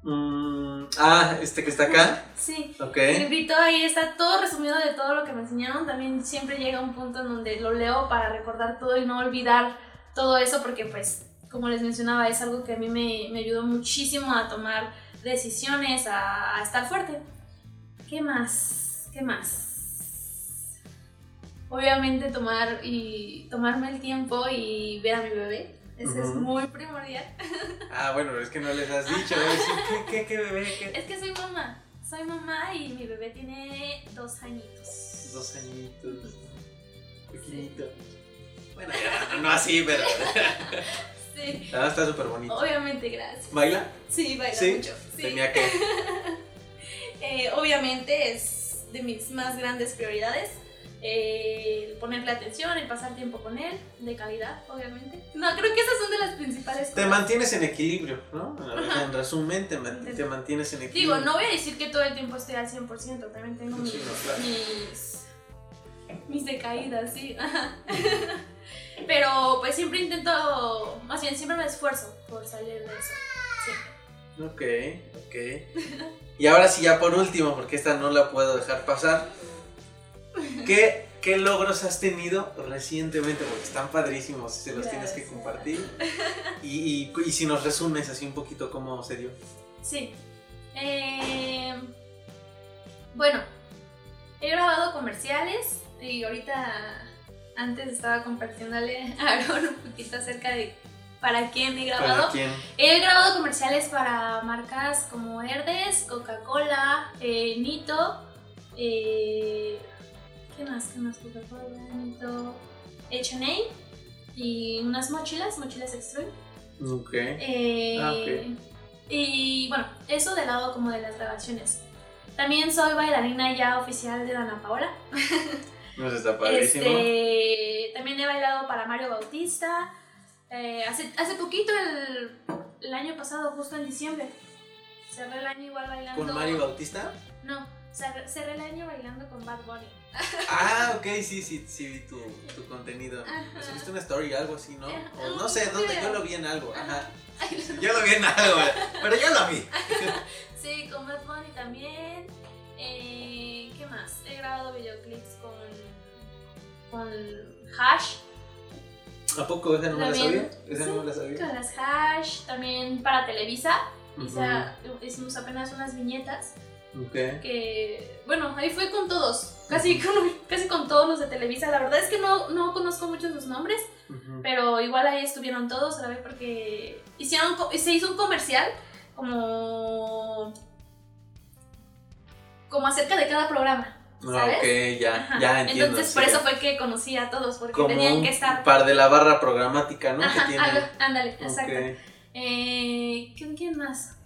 Mm, ah, este que está acá. Sí. El librito ahí está todo resumido de todo lo que me enseñaron. También siempre llega un punto en donde lo leo para recordar todo y no olvidar todo eso porque pues, como les mencionaba, es algo que a mí me, me ayudó muchísimo a tomar decisiones, a, a estar fuerte. ¿Qué más? ¿Qué más? Obviamente tomar y tomarme el tiempo y ver a mi bebé eso es muy primordial. (laughs) Ah, bueno, es que no les has dicho. ¿Qué, qué, qué bebé? Es que soy mamá. Soy mamá y mi bebé tiene dos añitos. Dos añitos. Pequeñito. Bueno, no, así, pero. (laughs) Sí. Ah, está súper bonito. Obviamente, gracias. ¿Baila? Sí, baila mucho. Sí. Tenía que. (laughs) eh, obviamente es de mis más grandes prioridades el ponerle atención, el pasar tiempo con él, de calidad, obviamente. No, creo que esas son de las principales cosas. Te mantienes en equilibrio, ¿no? En resumen, te, mantienes en equilibrio. Digo, no voy a decir que todo el tiempo estoy al 100%, también tengo mis, mis, mis decaídas, sí. (laughs) Pero pues siempre intento, más bien siempre me esfuerzo por salir de eso. Ok, ok. Y ahora sí, ya por último, porque esta no la puedo dejar pasar. ¿Qué, ¿Qué logros has tenido recientemente? Porque están padrísimos, se los tienes que compartir. Y, y, si nos resumes así un poquito cómo se dio. Sí. Eh, bueno, he grabado comerciales y ahorita antes estaba compartiéndole a Aaron un poquito acerca de para quién he grabado. ¿Para quién? He grabado comerciales para marcas como Herdes, Coca-Cola, eh, Nito, eh, ¿qué más? ¿Qué más? Coca-Cola, Nito, H&A y unas mochilas, mochilas Extreme. Ok. Eh, Ah, ok. Y bueno, eso del lado como de las grabaciones. También soy bailarina ya oficial de Dana Paola. (laughs) Nos está padrísimo. Este, también he bailado para Mario Bautista. Eh, hace, hace poquito, el, el año pasado, justo en diciembre, cerré el año igual bailando. ¿Con Mario Bautista? No, cerré, cerré el año bailando con Bad Bunny. Ah, ok, sí, sí, sí vi tu, tu contenido. Subiste una story algo así, ¿no? O no sé, ¿dónde? Yo lo vi en algo. Ajá. (laughs) Yo lo vi en (laughs) algo, pero ya lo vi. (laughs) Sí, con Bad Bunny también. Eh, ¿Qué más? He grabado videoclips con, con Hash. ¿A poco esa no me la sabía? Esa sí, no me la sabía. Con las Hash. También para Televisa. Ujú. Hice- hicimos apenas unas viñetas. Que bueno, ahí fue con todos, casi con, casi con todos los de Televisa. La verdad es que no, no conozco muchos sus nombres, pero igual ahí estuvieron todos, ¿sabes? Porque hicieron, se hizo un comercial como como acerca de cada programa, Ah, ¿sabes? ok, ya, Ajá. ya entiendo. Entonces sí, por eso fue que conocí a todos, porque Como tenían que estar. par de la barra programática, ¿no? Ajá, ándale, exacto. Ok. Eh, ¿quién, quién más?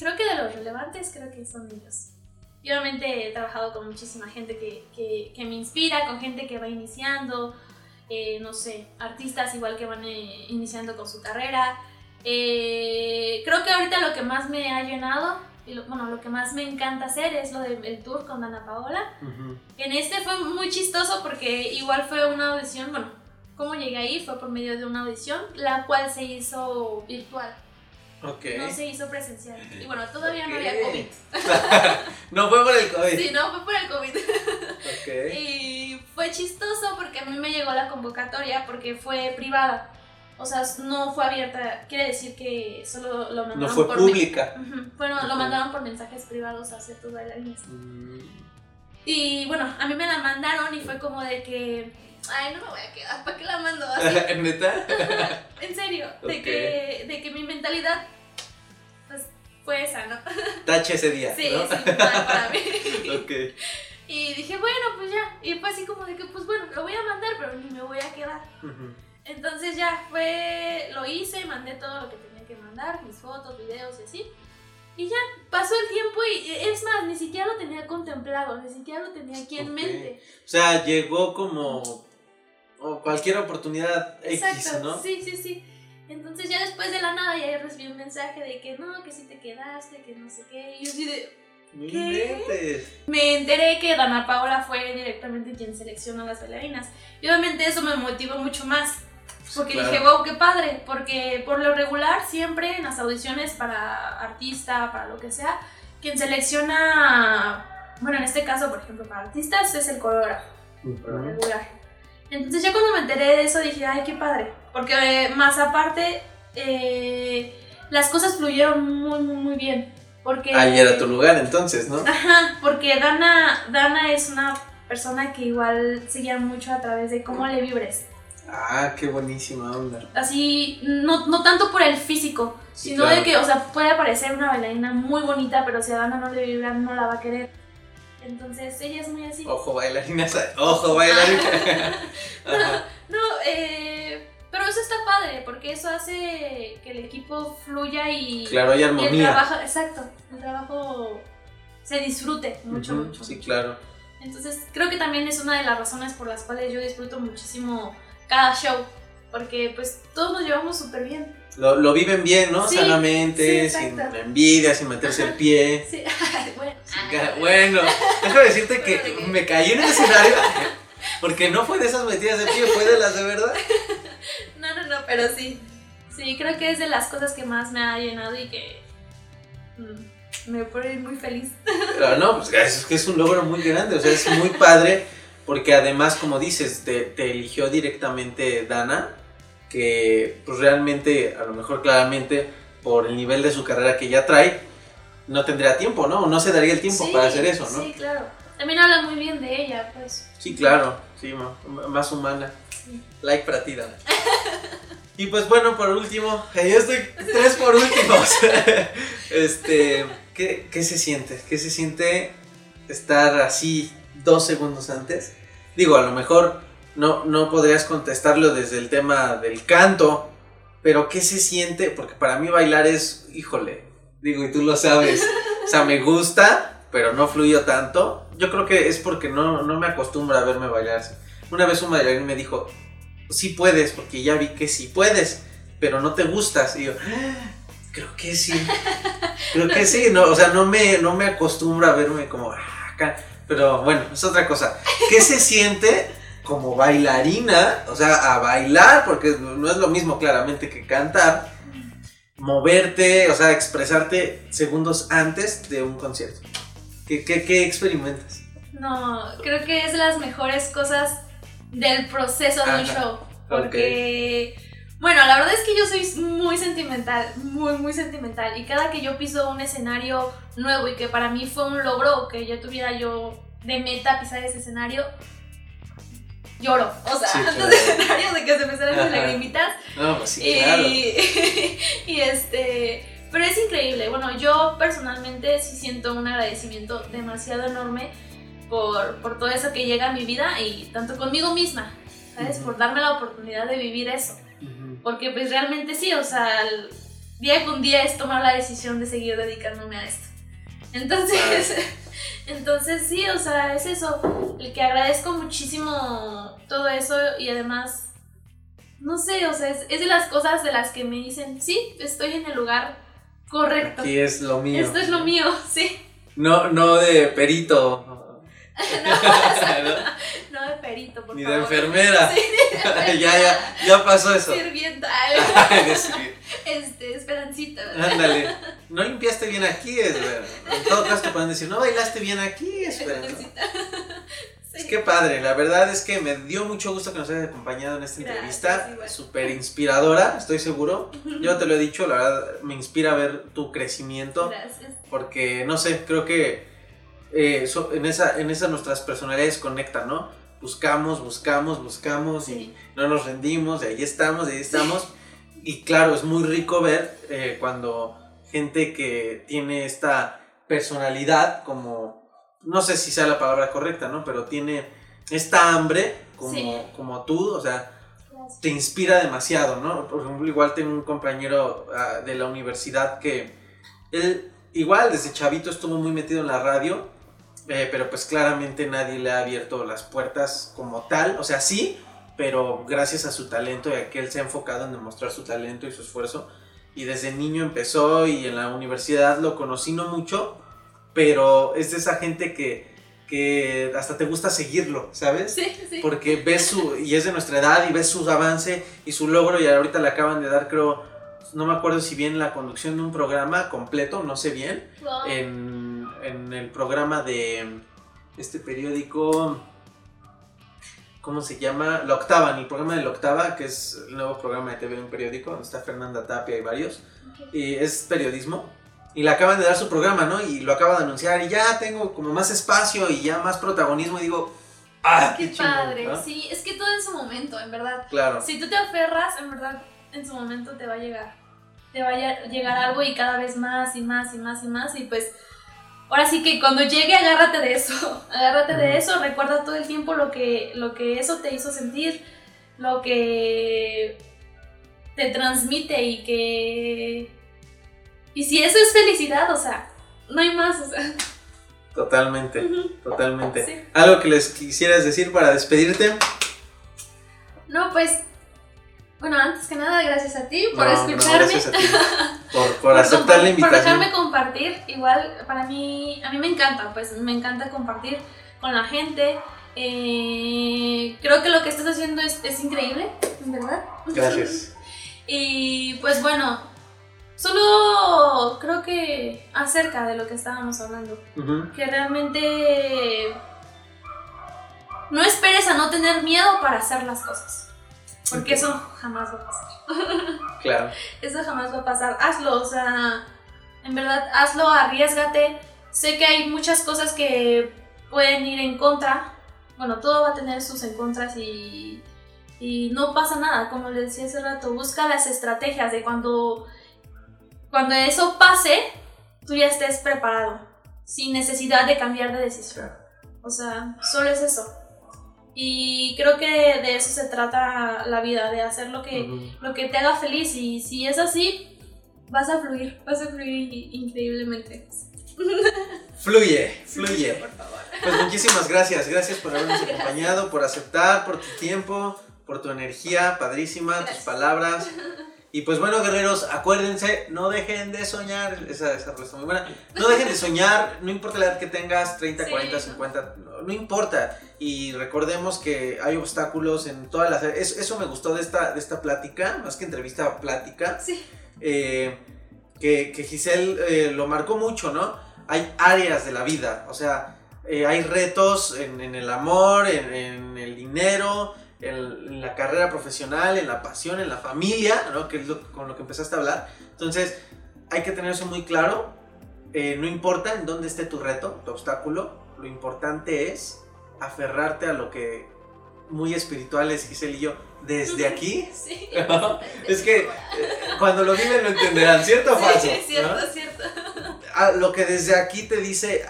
Creo que de los relevantes, creo que son ellos. Y obviamente he trabajado con muchísima gente que, que, que me inspira, con gente que va iniciando, eh, no sé, artistas igual que van eh, iniciando con su carrera. Eh, creo que ahorita lo que más me ha llenado, y lo- bueno, lo que más me encanta hacer es lo del tour con Ana Paola. Ujú. En este fue muy chistoso porque igual fue una audición, bueno, cómo llegué ahí fue por medio de una audición, la cual se hizo virtual, Ok. no se hizo presencial. Y bueno, todavía no Ok. había COVID. (laughs) no fue por el COVID. Sí, no, fue por el COVID. Ok. Y fue chistoso porque a mí me llegó la convocatoria porque fue privada. O sea, no fue abierta. Quiere decir que solo lo mandaron No fue por pública. Bueno, lo mandaron por mensajes privados a ciertos bailarines. Mm, Y bueno, a mí me la mandaron y fue como de que, ay, no me voy a quedar, ¿para qué la mando así? (laughs) ¿Neta? (laughs) En serio, de, que, de que mi mentalidad pues, fue esa, ¿no? (laughs) Tache ese día. Sí, ¿no? sí, para, para mí. Ok. Y dije, bueno, pues ya. Y fue así como de que, pues bueno, lo voy a mandar, pero ni me voy a quedar. Entonces ya fue, lo hice, mandé todo lo que tenía que mandar, mis fotos, videos y así. Y ya, pasó el tiempo y es más, ni siquiera lo tenía contemplado, ni siquiera lo tenía aquí en mente. O sea, llegó como o cualquier oportunidad X, Exacto, ¿no? sí, sí, sí. Entonces ya después de la nada ya recibí un mensaje de que no, que sí te quedaste, que no sé qué. Y yo así de... ¿Qué? Me enteré que Dana Paola fue directamente quien seleccionó a las bailarinas. Y obviamente eso me motivó mucho más. Porque Claro. dije, wow, qué padre. Porque por lo regular, siempre en las audiciones para artista, para lo que sea, quien selecciona, bueno, en este caso, por ejemplo, para artistas, es el coreógrafo, por lo Ujú. regular. Entonces, ya cuando me enteré de eso, dije, ay, qué padre. Porque eh, más aparte, eh, las cosas fluyeron muy, muy, muy bien. Porque Ahí era tu lugar entonces, ¿no? Ajá, porque Dana, Dana es una persona que igual se guía mucho a través de cómo le vibres. Ah, qué buenísima onda. Así, no, no tanto por el físico, sino claro. de que, o sea, puede parecer una bailarina muy bonita, pero si a Dana no le vibra, no la va a querer. Entonces, ella es muy así. Ojo bailarina, (laughs) ojo bailarina. (laughs) Ajá. No, eh, pero eso está padre, porque eso hace que el equipo fluya y, Claro, hay y el armonía. trabajo, exacto, el trabajo se disfrute mucho, mucho. Sí, mucho. claro. Entonces creo que también es una de las razones por las cuales yo disfruto muchísimo cada show, porque pues todos nos llevamos súper bien. Lo, lo viven bien, ¿no? Sí, Sanamente, sí, sin envidia, sin meterse el pie. Sí, (laughs) bueno. Bueno, (laughs) déjame decirte que me caí en el escenario (laughs) porque no fue de esas metidas de pie, fue de las de verdad. No, no, no, pero sí. Sí, creo que es de las cosas que más me ha llenado y que mm, me pone muy feliz. Pero no, pues es que es un logro muy grande, o sea, es muy padre porque además, como dices, te, te eligió directamente Dana, que pues realmente, a lo mejor claramente, por el nivel de su carrera que ya trae, no tendría tiempo, ¿no? No se daría el tiempo Sí, para hacer eso, ¿no? Sí, claro. también habla muy bien de ella, pues. Sí, claro, sí, más humana. Like para ti, Dana. Y pues bueno, por último, yo estoy tres por últimos. (laughs) este, ¿qué, ¿qué, se siente? ¿Qué se siente estar así dos segundos antes? Digo, a lo mejor no, no podrías contestarlo desde el tema del canto, pero ¿qué se siente? Porque para mí bailar es, híjole, digo, y tú lo sabes, o sea, me gusta, pero no fluyo tanto. Yo creo que es porque no, no me acostumbro a verme bailar Una vez un bailarín me dijo, sí puedes, porque ya vi que sí puedes, pero no te gustas. Y yo, ah, creo que sí, creo que sí, no, o sea, no me, no me acostumbro a verme como ah, acá, pero bueno, es otra cosa. ¿Qué se siente como bailarina? O sea, a bailar, porque no es lo mismo claramente que cantar, moverte, o sea, expresarte segundos antes de un concierto. ¿Qué, qué, qué experimentas? No, creo que es las mejores cosas del proceso de un show. Porque, bueno, la verdad es que yo soy muy sentimental, muy, muy sentimental. Y cada que yo piso un escenario nuevo y que para mí fue un logro que yo tuviera yo de meta pisar ese escenario, lloro. O sea, sí, (laughs) claro. escenarios de que se me salen las lagrimitas. No, pues sí, y, claro. (laughs) y este. Pero es increíble. Bueno, yo personalmente sí siento un agradecimiento demasiado enorme por, por todo eso que llega a mi vida y tanto conmigo misma, ¿sabes? Por darme la oportunidad de vivir eso. Porque pues realmente sí, o sea, día con día es tomar la decisión de seguir dedicándome a esto. Entonces, (laughs) entonces sí, o sea, es eso, el que agradezco muchísimo todo eso y además, no sé, o sea, es, es de las cosas de las que me dicen, sí, estoy en el lugar correcto. Aquí es lo mío. Esto es lo mío, sí. No, no de perito, (laughs) no, no, de (laughs) perito, por Ni favor. de enfermera. Sí, ni de enfermera. (laughs) ya, ya, ya pasó eso. Sirvienta. (laughs) este, esperancita. Ándale. No limpiaste bien aquí, es verdad. En todo caso te pueden decir, no bailaste bien aquí, esperancita. (laughs) Sí. Es que padre, la verdad es que me dio mucho gusto que nos hayas acompañado en esta Gracias, entrevista. Súper inspiradora, estoy seguro. Yo te lo he dicho, la verdad me inspira ver tu crecimiento. Gracias. Porque, no sé, creo que eh, so- en, esa, en esa nuestras personalidades conectan, ¿no? Buscamos, buscamos, buscamos y Sí. no nos rendimos, y ahí estamos, y ahí estamos. Y claro, es muy rico ver eh, cuando gente que tiene esta personalidad, como, no sé si sea la palabra correcta, ¿no? Pero tiene esta hambre, como, Sí. como tú, o sea, Gracias. te inspira demasiado, ¿no? Por ejemplo, igual tengo un compañero ah, de la universidad que él igual desde chavito estuvo muy metido en la radio, eh, pero pues claramente nadie le ha abierto las puertas como tal, o sea, sí, pero gracias a su talento y a que él se ha enfocado en demostrar su talento y su esfuerzo, y desde niño empezó y en la universidad lo conocí no mucho, pero es de esa gente que, que hasta te gusta seguirlo, ¿sabes? Sí, sí. porque ves su, y es de nuestra edad, y ves su avance y su logro, y ahorita le acaban de dar, creo, no me acuerdo si bien la conducción de un programa completo, no sé bien, Wow. en, en el programa de este periódico, ¿cómo se llama? La Octava, en el programa de La Octava, que es el nuevo programa de TV de un periódico, donde está Fernanda Tapia y varios, y es periodismo. Y le acaban de dar su programa, ¿no? Y lo acaba de anunciar y ya tengo como más espacio y ya más protagonismo y digo, ¡ah! Qué chingón", padre, ¿no? sí, es que todo en su momento, en verdad. Claro. Si tú te aferras, en verdad, en su momento te va a llegar. Te va a lle- llegar algo y cada vez más y más y más y más. Y pues, ahora sí que cuando llegue, agárrate de eso. (laughs) Agárrate de eso, recuerda todo el tiempo lo que, lo que eso te hizo sentir, lo que te transmite y que. Y si eso es felicidad, o sea, no hay más, o sea. Totalmente, totalmente. sí. ¿Algo que les quisieras decir para despedirte? No, pues. Bueno, antes que nada, gracias a ti por No, no, escucharme. ti. (laughs) Por, por por aceptar la Por invitación. dejarme compartir, igual para mí, a mí me encanta, pues me encanta compartir con la gente. Eh, creo que lo que estás haciendo es, es increíble, verdad. Gracias. Y pues bueno, solo creo que acerca de lo que estábamos hablando, que realmente no esperes a no tener miedo para hacer las cosas, porque eso jamás va a pasar. (laughs) Claro. Eso jamás va a pasar. Hazlo, o sea, en verdad, hazlo, arriesgate. Sé que hay muchas cosas que pueden ir en contra. Bueno, todo va a tener sus en contras y, y no pasa nada. Como les decía hace rato, busca las estrategias de cuando, cuando eso pase, tú ya estés preparado, sin necesidad de cambiar de decisión. O sea, solo es eso. Y creo que de eso se trata la vida, de hacer lo que, lo que te haga feliz. Y si es así, vas a fluir, vas a fluir increíblemente. Fluye, fluye. Por favor. Pues muchísimas gracias, gracias por habernos acompañado, por aceptar, por tu tiempo, por tu energía, padrísima, tus palabras. Y pues bueno, guerreros, acuérdense, no dejen de soñar. Esa, esa está muy buena. No dejen de soñar, no importa la edad que tengas, 30, Sí, 40, no. 50, no, no importa. Y recordemos que hay obstáculos en todas las... Eso, eso me gustó de esta, de esta plática, más que entrevista, plática. Sí. eh, que, que Giselle eh, lo marcó mucho, ¿no? Hay áreas de la vida, o sea, eh, hay retos en, en el amor, en, en el dinero, en, la carrera profesional, en la pasión, en la familia, ¿no? Que es lo- con lo que empezaste a hablar. Entonces, hay que tener eso muy claro. Eh, no importa en dónde esté tu reto, tu obstáculo, lo importante es aferrarte a lo que muy espirituales, Giselle y yo, desde aquí. (laughs) Sí. (laughs) Es que eh, cuando lo viven lo entenderán, ¿cierto o falso? Sí, cierto, ¿no? cierto. Ah, lo que desde aquí te dice,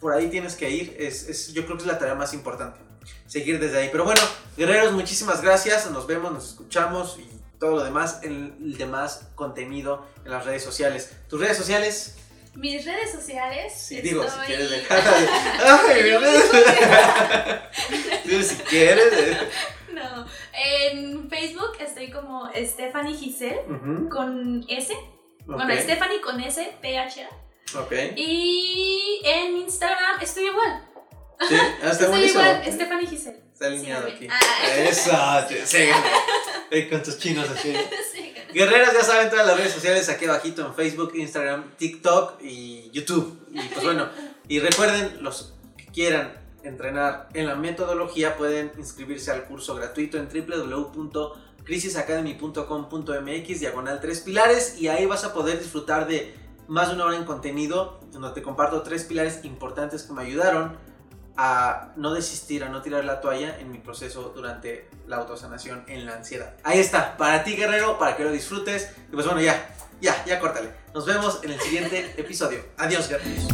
por ahí tienes que ir, es, es- yo creo que es la tarea más importante, seguir desde ahí. Pero bueno, guerreros, muchísimas gracias, nos vemos, nos escuchamos y todo lo demás, en el demás contenido en las redes sociales. ¿Tus redes sociales? Mis redes sociales. Sí, digo, si quieres dejar. (laughs) Ay, mis redes (laughs) si quieres. (laughs) No. En Facebook estoy como Stephanie Giselle con S. Bueno, Stephanie con S, PH. ok. Y en Instagram estoy igual. Sí, ah, buenísimo. igual, Stephanie Giselle. Está alineado aquí. Ah. Eso, (laughs) sígueme. Eh, Con tus chinos así. Sí. Guerreras, ya saben, todas las redes sociales aquí abajito en Facebook, Instagram, TikTok y YouTube. Y pues bueno, y recuerden, los que quieran entrenar en la metodología pueden inscribirse al curso gratuito en www.crisisacademy.com.mx diagonal tres pilares y ahí vas a poder disfrutar de más de una hora en contenido donde te comparto tres pilares importantes que me ayudaron a no desistir, a no tirar la toalla en mi proceso durante la autosanación en la ansiedad. Ahí está, para ti guerrero, para que lo disfrutes. Y pues bueno, ya, ya, ya córtale. Nos vemos en el siguiente (laughs) episodio. Adiós, guerreros.